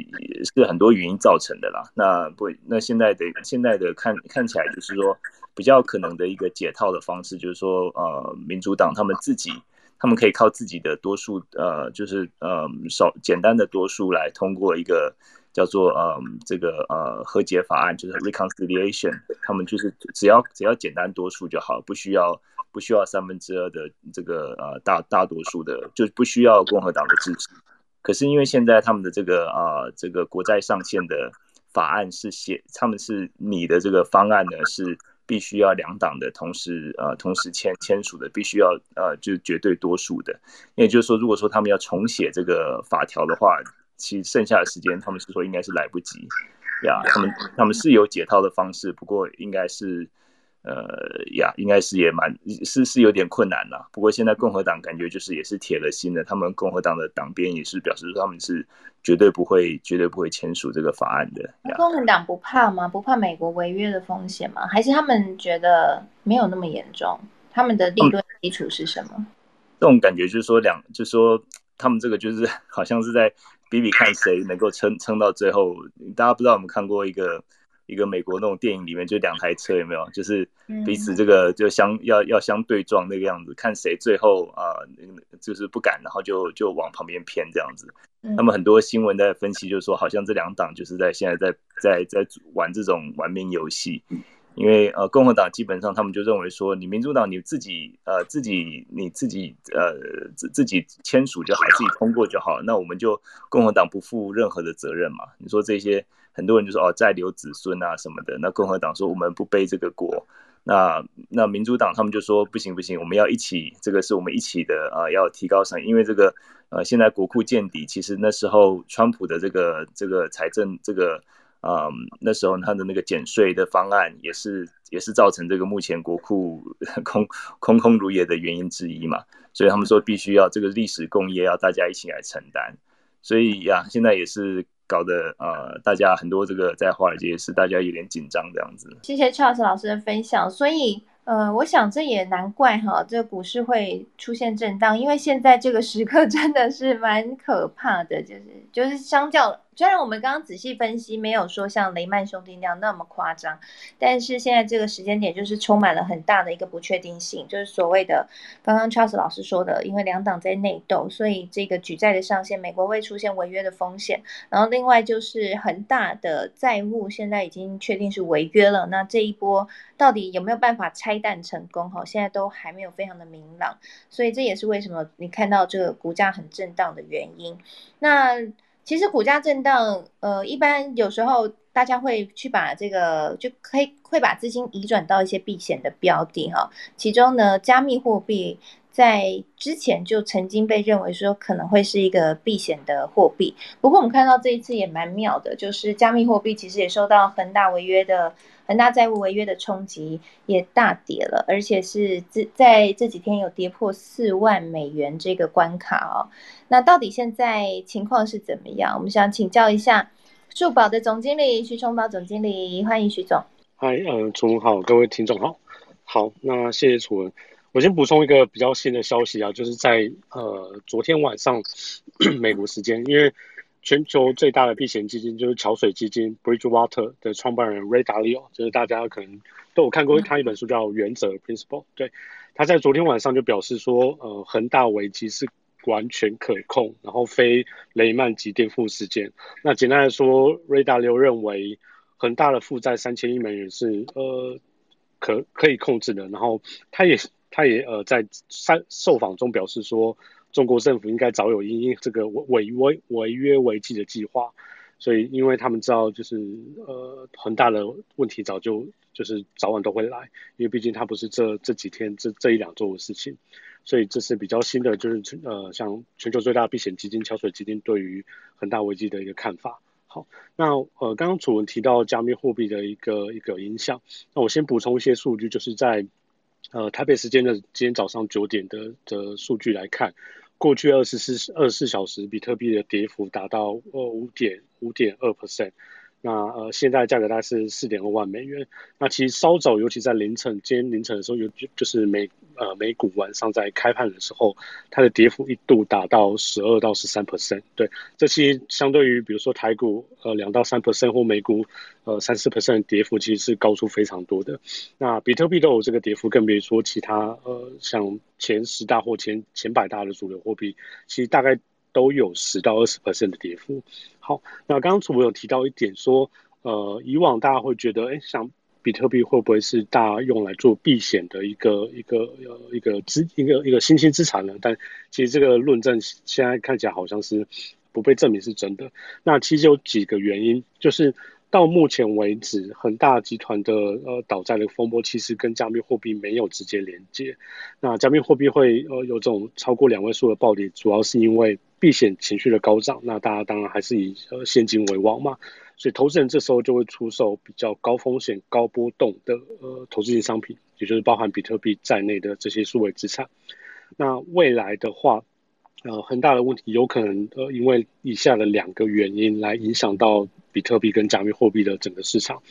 是很多原因造成的啦。那不，那现在的现在的看看起来就是说比较可能的一个解套的方式，就是说呃，民主党他们自己。他们可以靠自己的多数，呃，就是呃少简单的多数来通过一个叫做呃这个呃和解法案，就是 reconciliation。他们就是只要只要简单多数就好，不需要不需要三分之二的这个呃大大多数的，就不需要共和党的支持。可是因为现在他们的这个啊这个国债上限的法案是写，他们是你的这个方案呢是。必须要两党的同时呃同时签签署的，必须要呃就绝对多数的。也就是说，如果说他们要重写这个法条的话，其实剩下的时间他们是说应该是来不及呀。他们他们是有解套的方式，不过应该是。呃呀，应该是也蛮是是有点困难了。不过现在共和党感觉就是也是铁了心的，他们共和党的党鞭也是表示说他们是绝对不会绝对不会签署这个法案的。共和党不怕吗？不怕美国违约的风险吗？还是他们觉得没有那么严重？他们的理论基础是什么？这种感觉就是说两，就是说他们这个就是 好像是在比比看谁能够撑撑到最后。大家不知道有没有看过一个？一个美国那种电影里面就两台车有没有？就是彼此这个就相要要相对撞那个样子，看谁最后啊就是不敢，然后就就往旁边偏这样子。那么很多新闻在分析，就是说好像这两党就是在现在在在在玩这种玩命游戏。因为呃共和党基本上他们就认为说，你民主党你自己呃自己你自己呃自自己签署就好，自己通过就好，那我们就共和党不负任何的责任嘛。你说这些。很多人就说哦，再留子孙啊什么的。那共和党说我们不背这个锅。那那民主党他们就说不行不行，我们要一起，这个是我们一起的啊，要提高上，因为这个呃现在国库见底，其实那时候川普的这个这个财政这个啊那时候他的那个减税的方案也是也是造成这个目前国库 空空空如也的原因之一嘛。所以他们说必须要这个历史工业要大家一起来承担。所以呀，现在也是。搞得呃，大家很多这个在华尔街是大家有点紧张这样子。谢谢 Charles 老师的分享，所以呃，我想这也难怪哈，这股市会出现震荡，因为现在这个时刻真的是蛮可怕的，就是就是相较。虽然我们刚刚仔细分析，没有说像雷曼兄弟那样那么夸张，但是现在这个时间点就是充满了很大的一个不确定性，就是所谓的刚刚 Charles 老师说的，因为两党在内斗，所以这个举债的上限，美国会出现违约的风险。然后另外就是很大的债务现在已经确定是违约了，那这一波到底有没有办法拆弹成功？哈，现在都还没有非常的明朗，所以这也是为什么你看到这个股价很震荡的原因。那其实股价震荡，呃，一般有时候大家会去把这个就可以会把资金移转到一些避险的标的哈，其中呢，加密货币在之前就曾经被认为说可能会是一个避险的货币，不过我们看到这一次也蛮妙的，就是加密货币其实也受到恒大违约的。恒大债务违约的冲击也大跌了，而且是这在这几天有跌破四万美元这个关卡哦。那到底现在情况是怎么样？我们想请教一下树宝的总经理徐崇宝总经理，欢迎徐总。嗨，呃，楚文好，各位听众好。好，那谢谢楚文。我先补充一个比较新的消息啊，就是在呃昨天晚上 美国时间，因为。全球最大的避险基金就是桥水基金 Bridgewater 的创办人 Ray Dalio，就是大家可能都有看过他一本书叫《原则》（Principle）。对，他在昨天晚上就表示说，呃，恒大危机是完全可控，然后非雷曼级颠覆事件。那简单来说，Ray Dalio 认为恒大的负债三千亿美元是呃可可以控制的。然后他也他也呃在三受访中表示说。中国政府应该早有因这个违违违约违纪的计划。所以因为他们知道就是呃恒大的问题早就就是早晚都会来，因为毕竟它不是这这几天这这一两周的事情，所以这是比较新的，就是呃像全球最大避险基金桥水基金对于恒大危机的一个看法。好，那呃刚刚楚文提到加密货币的一个一个影响，那我先补充一些数据，就是在呃台北时间的今天早上九点的的数据来看。过去二十四二十四小时，比特币的跌幅达到呃五点五点二 percent。那呃，现在价格大概是四点二万美元。那其实稍早，尤其在凌晨，今天凌晨的时候，有就是美呃美股晚上在开盘的时候，它的跌幅一度达到十二到十三 percent。对，这些相对于比如说台股呃两到三 percent 或美股呃三四 percent 的跌幅，其实是高出非常多的。那比特币都有这个跌幅，更别说其他呃像前十大或前前百大的主流货币，其实大概。都有十到二十 percent 的跌幅。好，那刚刚楚博有提到一点，说呃，以往大家会觉得，哎，像比特币会不会是大家用来做避险的一个一个呃一个资一个一个新兴资产呢？但其实这个论证现在看起来好像是不被证明是真的。那其实有几个原因，就是。到目前为止，恒大集团的呃倒债的风波其实跟加密货币没有直接连接。那加密货币会呃有这种超过两位数的暴跌，主要是因为避险情绪的高涨。那大家当然还是以呃现金为王嘛，所以投资人这时候就会出售比较高风险、高波动的呃投资性商品，也就是包含比特币在内的这些数位资产。那未来的话，呃，很大的问题有可能呃因为以下的两个原因来影响到。比特币跟加密货币的整个市场，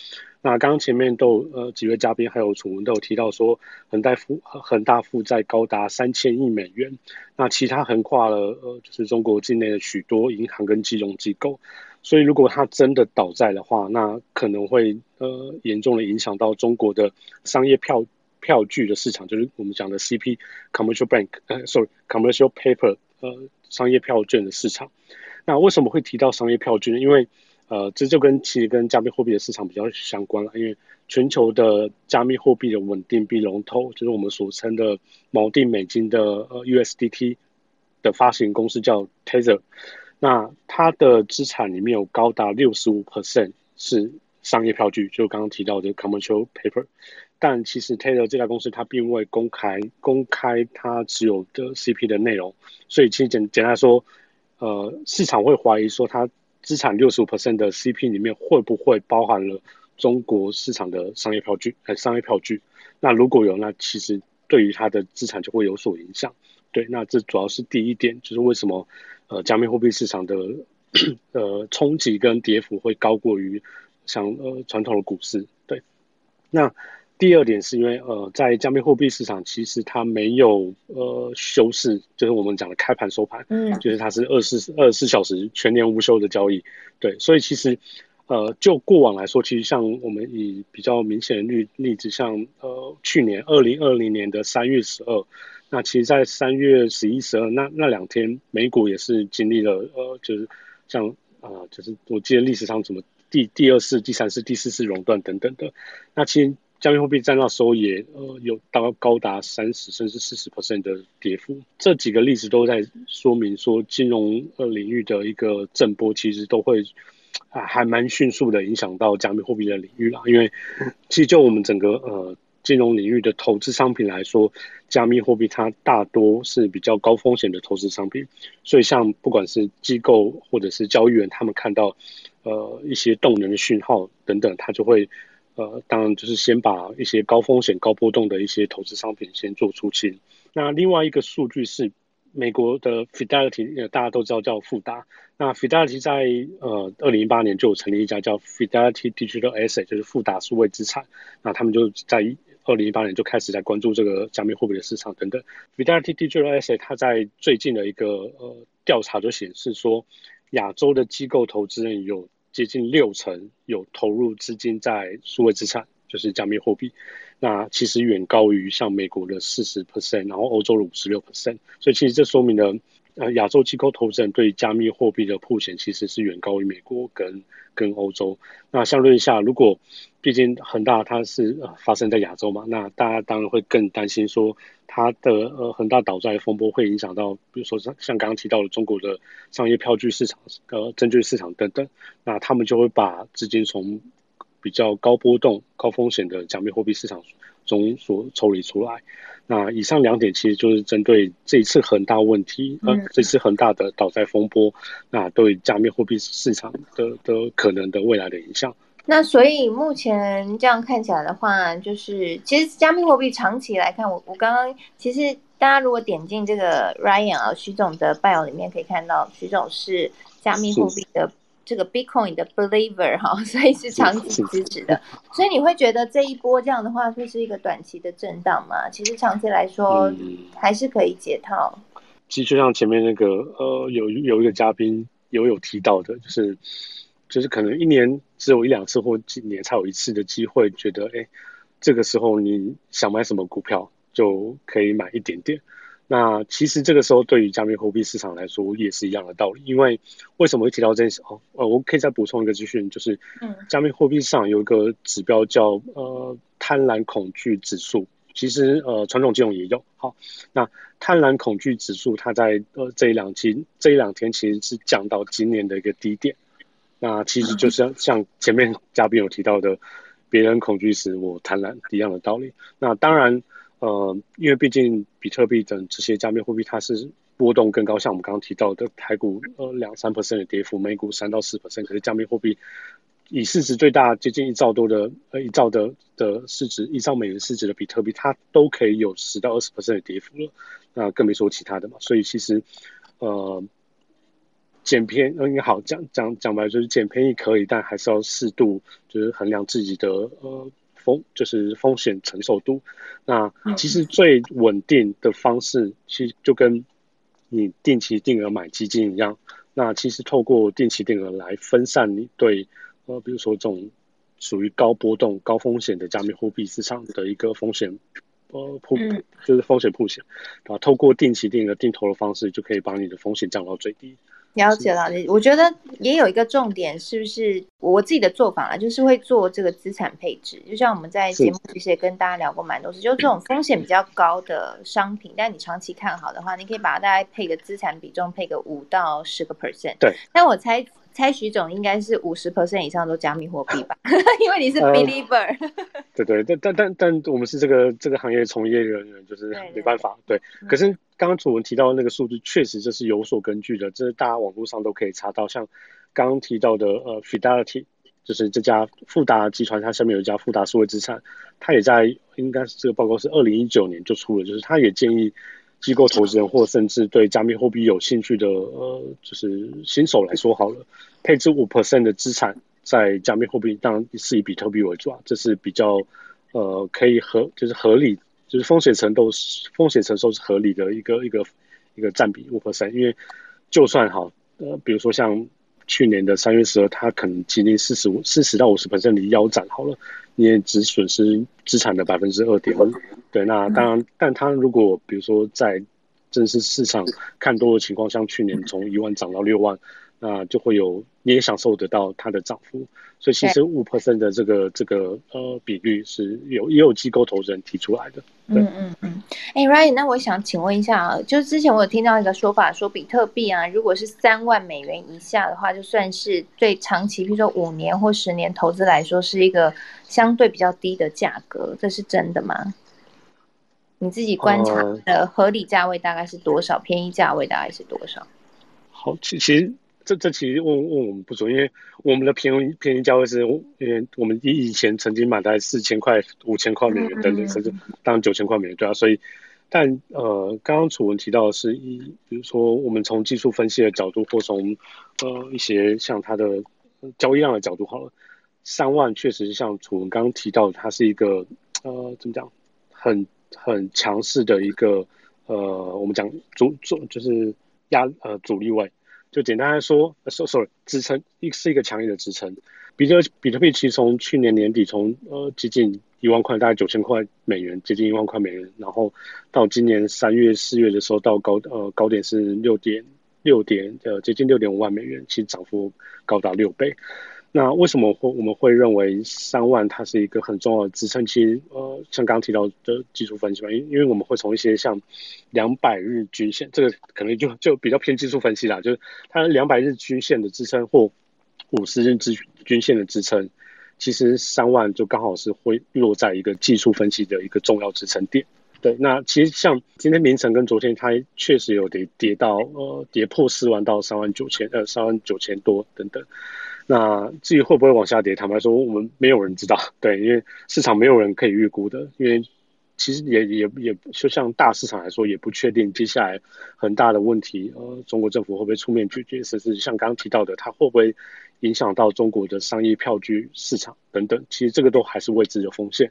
那刚刚前面都呃几位嘉宾还有楚文都有提到说，恒大负恒大负债高达三千亿美元，那其他横跨了呃就是中国境内的许多银行跟金融机构，所以如果它真的倒债的话，那可能会呃严重的影响到中国的商业票票据的市场，就是我们讲的 CP commercial bank 呃 sorry commercial paper 呃商业票券的市场。那为什么会提到商业票券？因为呃，这就跟其实跟加密货币的市场比较相关了，因为全球的加密货币的稳定币龙头，就是我们所称的锚定美金的呃 USDT 的发行公司叫 Tether，那它的资产里面有高达六十五 percent 是商业票据，就刚刚提到的 commercial paper，但其实 Taylor 这家公司它并未公开公开它持有的 CP 的内容，所以其实简简单说，呃，市场会怀疑说它。资产六十五 percent 的 CP 里面会不会包含了中国市场的商业票据？呃，商业票据？那如果有，那其实对于它的资产就会有所影响。对，那这主要是第一点，就是为什么呃加密货币市场的呃冲击跟跌幅会高过于像呃传统的股市？对，那。第二点是因为，呃，在加密货币市场，其实它没有呃休市，就是我们讲的开盘收盘，嗯，就是它是二十二十四小时全年无休的交易，对，所以其实，呃，就过往来说，其实像我们以比较明显的例例子，像呃去年二零二零年的三月十二，那其实在三月十一、十二那那两天，美股也是经历了呃，就是像啊，就是我记得历史上怎么第第二次、第三次、第四次熔断等等的，那其实。加密货币在那时候也呃有到高达三十甚至四十 percent 的跌幅，这几个例子都在说明说金融呃领域的一个震波其实都会啊还蛮迅速的影响到加密货币的领域啦。因为其实就我们整个呃金融领域的投资商品来说，加密货币它大多是比较高风险的投资商品，所以像不管是机构或者是交易员，他们看到呃一些动能的讯号等等，他就会。呃，当然就是先把一些高风险、高波动的一些投资商品先做出清。那另外一个数据是美国的 Fidelity，呃，大家都知道叫富达。那 Fidelity 在呃二零一八年就成立一家叫 Fidelity Digital Asset，就是富达数位资产。那他们就在二零一八年就开始在关注这个加密货币的市场等等。Fidelity Digital Asset 它在最近的一个呃调查就显示说，亚洲的机构投资人有。接近六成有投入资金在数位资产，就是加密货币。那其实远高于像美国的四十 percent，然后欧洲的五十六 percent。所以其实这说明了，呃亚洲机构投资人对加密货币的铺险其实是远高于美国跟跟欧洲。那相对下，如果毕竟恒大它是呃发生在亚洲嘛，那大家当然会更担心说它的呃恒大倒债风波会影响到，比如说像像刚刚提到的中国的商业票据市场、呃证券市场等等，那他们就会把资金从比较高波动、高风险的加密货币市场中所抽离出来。那以上两点其实就是针对这一次恒大问题，呃，这次恒大的倒债风波，那对加密货币市场的的可能的未来的影响。那所以目前这样看起来的话，就是其实加密货币长期来看，我我刚刚其实大家如果点进这个 Ryan 啊徐总的 bio 里面可以看到，徐总是加密货币的。这个 Bitcoin 的 believer 哈，所以是长期支持的。所以你会觉得这一波这样的话会是一个短期的震荡吗？其实长期来说还是可以解套。其实就像前面那个呃，有有一个嘉宾有有提到的，就是就是可能一年只有一两次或几年才有一次的机会，觉得哎，这个时候你想买什么股票就可以买一点点。那其实这个时候对于加密货币市场来说也是一样的道理，因为为什么会提到这件事？哦，呃，我可以再补充一个资讯，就是，嗯，加密货币市场有一个指标叫呃贪婪恐惧指数，其实呃传统金融也有。好，那贪婪恐惧指数它在呃这一两期这一两天其实是降到今年的一个低点，那其实就是像前面嘉宾有提到的，别人恐惧时我贪婪一样的道理。那当然。呃，因为毕竟比特币等这些加密货币，它是波动更高，像我们刚刚提到的台股呃两三 percent 的跌幅，美股三到四 percent，可是加密货币以市值最大接近一兆多的呃一兆的的市值，一兆美元市值的比特币，它都可以有十到二十 percent 的跌幅了，那更别说其他的嘛。所以其实呃捡便宜好讲讲讲白就是捡便宜可以，但还是要适度，就是衡量自己的呃。风就是风险承受度，那其实最稳定的方式，其实就跟你定期定额买基金一样。那其实透过定期定额来分散你对呃，比如说这种属于高波动、高风险的加密货币市场的一个风险呃铺，就是风险铺险啊。透过定期定额定投的方式，就可以把你的风险降到最低。了解了，我觉得也有一个重点，是不是我自己的做法啊？就是会做这个资产配置，就像我们在节目其实也跟大家聊过蛮多次，就是这种风险比较高的商品，但你长期看好的话，你可以把它大概配个资产比重，配个五到十个 percent。对，但我猜。猜徐总应该是五十 percent 以上都加密货币吧，因为你是 believer。对对，但但但但我们是这个这个行业从业人员，就是没办法。对，可是刚刚楚文提到那个数字，确实这是有所根据的，这是大家网络上都可以查到。像刚刚提到的呃，Fidelity，就是这家富达集团，它下面有一家富达数位资产，它也在应该是这个报告是二零一九年就出了，就是它也建议。机构投资人或甚至对加密货币有兴趣的呃，就是新手来说好了，配置五 percent 的资产在加密货币，当然是以比特币为主啊，这是比较呃可以合就是合理，就是风险承受风险承受是合理的一个一个一个占比五 percent，因为就算好呃，比如说像去年的三月十二，它可能经历四十五四十到五十 percent 的腰斩好了。你也只损失资产的百分之二点五，对，那当然，但它如果比如说在正式市场看多的情况，像去年从一万涨到六万，那就会有你也享受得到它的涨幅。所以其实五 percent 的这个这个呃比率是有也有机构投资人提出来的。嗯嗯嗯。哎，Ryan，那我想请问一下啊，就是之前我有听到一个说法，说比特币啊，如果是三万美元以下的话，就算是对长期，比如说五年或十年投资来说，是一个相对比较低的价格，这是真的吗？你自己观察的合理价位大概是多少？便宜价位大概是多少？好，其实。这这其实问问我们不准，因为我们的便宜便宜价位是，因为我们以以前曾经买在四千块、五千块美元等等，甚至当然九千块美元对啊。所以，但呃，刚刚楚文提到的是，一比如说我们从技术分析的角度，或从呃一些像它的交易量的角度好了，三万确实像楚文刚刚提到，它是一个呃怎么讲，很很强势的一个呃我们讲主主就是压呃主力位。就简单来说，sorry，支撑一是一个强烈的支撑。比特比特币其实从去年年底从呃接近一万块，大概九千块美元，接近一万块美元，然后到今年三月四月的时候到高呃高点是六点六点呃接近六点五万美元，其实涨幅高达六倍。那为什么会我们会认为三万它是一个很重要的支撑？其实呃像刚提到的技术分析嘛，因因为我们会从一些像两百日均线，这个可能就就比较偏技术分析啦，就是它两百日均线的支撑或五十日均均线的支撑，其实三万就刚好是会落在一个技术分析的一个重要支撑点。对，那其实像今天凌晨跟昨天，它确实有跌跌到呃跌破四万到三万九千呃三万九千多等等。那至于会不会往下跌，坦白说我们没有人知道。对，因为市场没有人可以预估的，因为。其实也也也就像大市场来说，也不确定接下来很大的问题，呃，中国政府会不会出面解决，甚至像刚刚提到的，它会不会影响到中国的商业票据市场等等，其实这个都还是未知的风险。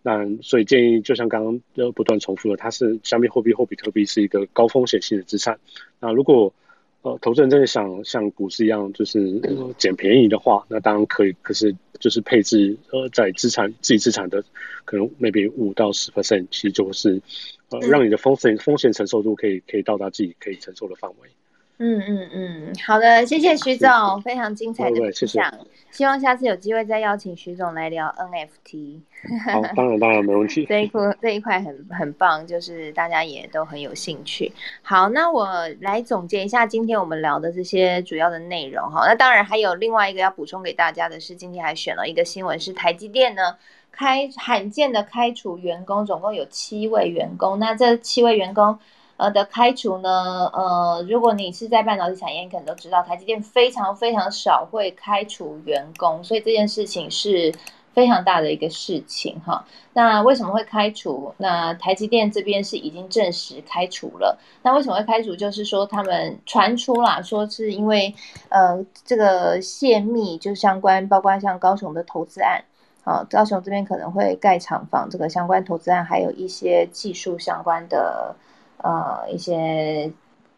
那所以建议，就像刚刚呃不断重复的，它是加密货币或比特币是一个高风险性的资产。那如果呃，投资人真的想像股市一样，就是捡便宜的话，那当然可以。可是，就是配置呃，在资产自己资产的可能 maybe 五到十 percent，其实就是呃，让你的风险风险承受度可以可以到达自己可以承受的范围。嗯嗯嗯，好的，谢谢徐总，非常精彩的分享。希望下次有机会再邀请徐总来聊 NFT。好，当然当然没问题。这一块这一块很很棒，就是大家也都很有兴趣。好，那我来总结一下今天我们聊的这些主要的内容哈。那当然还有另外一个要补充给大家的是，今天还选了一个新闻，是台积电呢开罕见的开除员工，总共有七位员工。那这七位员工。呃的开除呢，呃，如果你是在半导体产业，你可能都知道，台积电非常非常少会开除员工，所以这件事情是非常大的一个事情哈。那为什么会开除？那台积电这边是已经证实开除了。那为什么会开除？就是说他们传出啦，说是因为呃这个泄密，就相关，包括像高雄的投资案，啊，高雄这边可能会盖厂房，这个相关投资案，还有一些技术相关的。呃，一些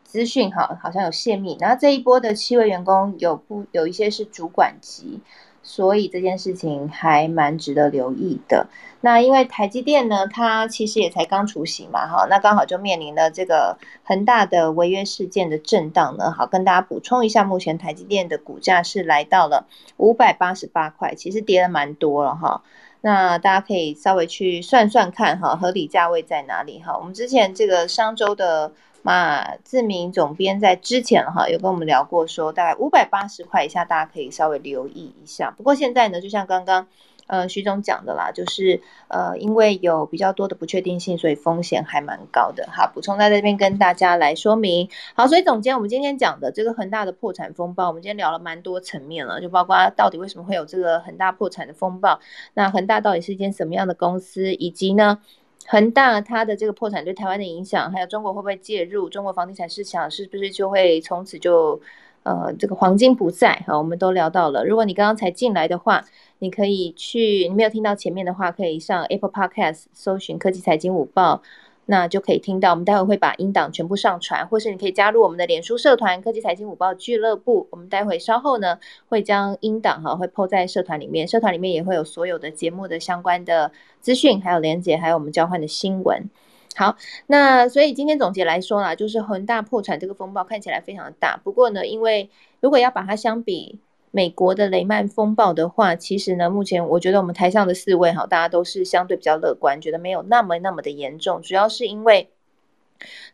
资讯哈，好像有泄密。然后这一波的七位员工有不有一些是主管级，所以这件事情还蛮值得留意的。那因为台积电呢，它其实也才刚出息嘛，哈，那刚好就面临了这个很大的违约事件的震荡呢。好，跟大家补充一下，目前台积电的股价是来到了五百八十八块，其实跌了蛮多了哈。那大家可以稍微去算算看哈，合理价位在哪里哈？我们之前这个商周的马志明总编在之前哈有跟我们聊过，说大概五百八十块以下，大家可以稍微留意一下。不过现在呢，就像刚刚。呃，徐总讲的啦，就是呃，因为有比较多的不确定性，所以风险还蛮高的。好，补充在这边跟大家来说明。好，所以总结我们今天讲的这个恒大的破产风暴，我们今天聊了蛮多层面了，就包括到底为什么会有这个恒大破产的风暴，那恒大到底是一间什么样的公司，以及呢，恒大它的这个破产对台湾的影响，还有中国会不会介入，中国房地产市场是不是就会从此就呃这个黄金不在？哈，我们都聊到了。如果你刚刚才进来的话，你可以去，你没有听到前面的话，可以上 Apple Podcast 搜寻科技财经午报，那就可以听到。我们待会会把音档全部上传，或是你可以加入我们的脸书社团科技财经午报俱乐部。我们待会稍后呢会将音档哈会抛在社团里面，社团里面也会有所有的节目的相关的资讯，还有连接，还有我们交换的新闻。好，那所以今天总结来说啦，就是恒大破产这个风暴看起来非常的大，不过呢，因为如果要把它相比。美国的雷曼风暴的话，其实呢，目前我觉得我们台上的四位哈，大家都是相对比较乐观，觉得没有那么那么的严重。主要是因为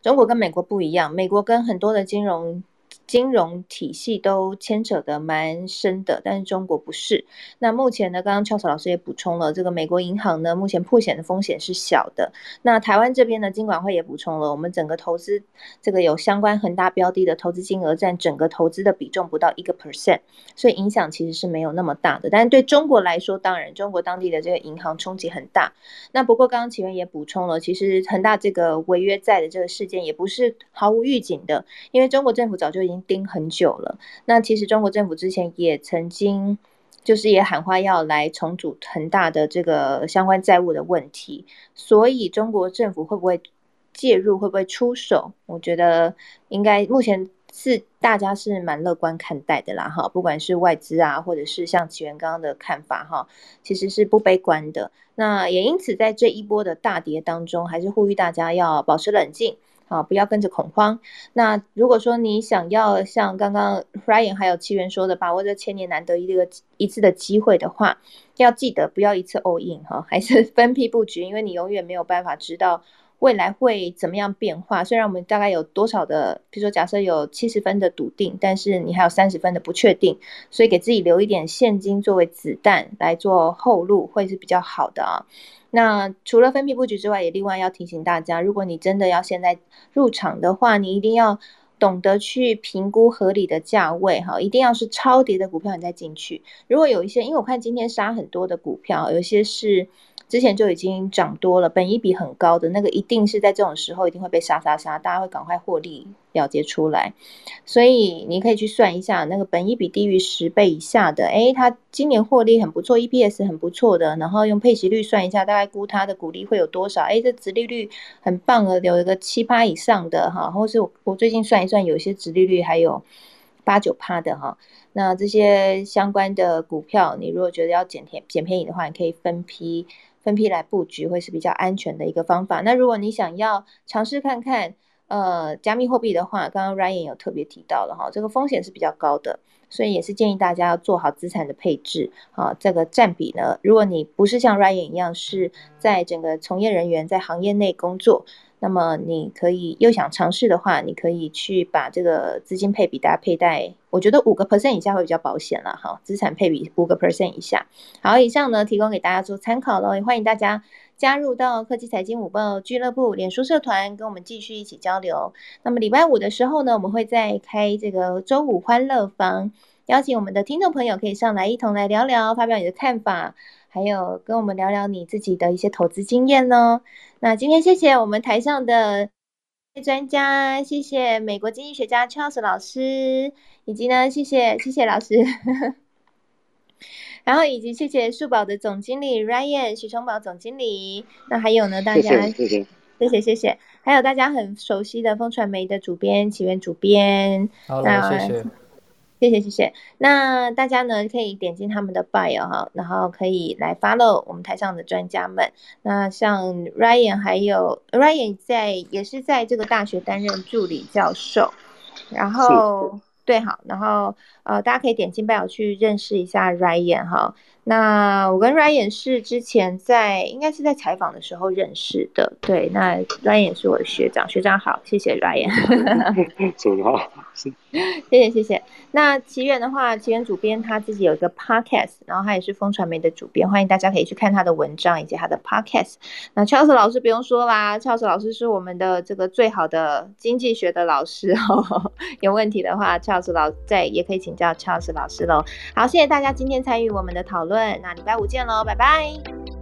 中国跟美国不一样，美国跟很多的金融。金融体系都牵扯得蛮深的，但是中国不是。那目前呢，刚刚俏草老师也补充了，这个美国银行呢，目前破险的风险是小的。那台湾这边呢，金管会也补充了，我们整个投资这个有相关恒大标的的投资金额占整个投资的比重不到一个 percent，所以影响其实是没有那么大的。但是对中国来说，当然中国当地的这个银行冲击很大。那不过刚刚启源也补充了，其实恒大这个违约债的这个事件也不是毫无预警的，因为中国政府早就已经。盯很久了，那其实中国政府之前也曾经，就是也喊话要来重组恒大的这个相关债务的问题，所以中国政府会不会介入，会不会出手？我觉得应该目前是大家是蛮乐观看待的啦，哈，不管是外资啊，或者是像起源刚刚的看法，哈，其实是不悲观的。那也因此在这一波的大跌当中，还是呼吁大家要保持冷静，好，不要跟着恐慌。那如果说你想要像刚刚 Ryan 还有七元说的，把握这千年难得一个一次的机会的话，要记得不要一次 all in 哈，还是 分批布局，因为你永远没有办法知道。未来会怎么样变化？虽然我们大概有多少的，比如说假设有七十分的笃定，但是你还有三十分的不确定，所以给自己留一点现金作为子弹来做后路，会是比较好的啊。那除了分批布局之外，也另外要提醒大家，如果你真的要现在入场的话，你一定要懂得去评估合理的价位哈，一定要是超跌的股票你再进去。如果有一些，因为我看今天杀很多的股票，有些是。之前就已经涨多了，本一比很高的那个，一定是在这种时候一定会被杀杀杀，大家会赶快获利了结出来。所以你可以去算一下，那个本一比低于十倍以下的，诶，它今年获利很不错，EPS 很不错的，然后用配息率算一下，大概估它的股利会有多少？诶，这殖利率很棒的，有一个七八以上的哈，或是我最近算一算，有些殖利率还有八九趴的哈。那这些相关的股票，你如果觉得要捡便捡便宜的话，你可以分批。分批来布局会是比较安全的一个方法。那如果你想要尝试看看，呃，加密货币的话，刚刚 Ryan 有特别提到了哈，这个风险是比较高的，所以也是建议大家要做好资产的配置啊。这个占比呢，如果你不是像 Ryan 一样是在整个从业人员在行业内工作。那么你可以又想尝试的话，你可以去把这个资金配比大家佩戴，我觉得五个 percent 以下会比较保险了哈。资产配比五个 percent 以下，好，以上呢提供给大家做参考喽，也欢迎大家加入到科技财经午报俱乐部脸书社团，跟我们继续一起交流。那么礼拜五的时候呢，我们会再开这个周五欢乐房，邀请我们的听众朋友可以上来一同来聊聊，发表你的看法。还有跟我们聊聊你自己的一些投资经验呢。那今天谢谢我们台上的专家，谢谢美国经济学家 Charles 老师，以及呢谢谢谢谢老师，然后以及谢谢数宝的总经理 Ryan 许崇宝总经理。那还有呢大家谢谢谢谢谢谢，还有大家很熟悉的风传媒的主编起源主编，好谢谢。谢谢谢谢，那大家呢可以点进他们的 bio 哈，然后可以来 follow 我们台上的专家们。那像 Ryan 还有 Ryan 在也是在这个大学担任助理教授，然后对好，然后呃大家可以点进 bio 去认识一下 Ryan 哈。那我跟 Ryan 是之前在应该是在采访的时候认识的，对，那 Ryan 是我的学长，学长好，谢谢 Ryan。主好，谢谢谢谢。那奇缘的话，奇缘主编他自己有一个 podcast，然后他也是风传媒的主编，欢迎大家可以去看他的文章以及他的 podcast。那 Charles 老师不用说啦，Charles 老师是我们的这个最好的经济学的老师哦，有问题的话，Charles 老在也可以请教 Charles 老师喽。好，谢谢大家今天参与我们的讨那礼拜五见喽，拜拜。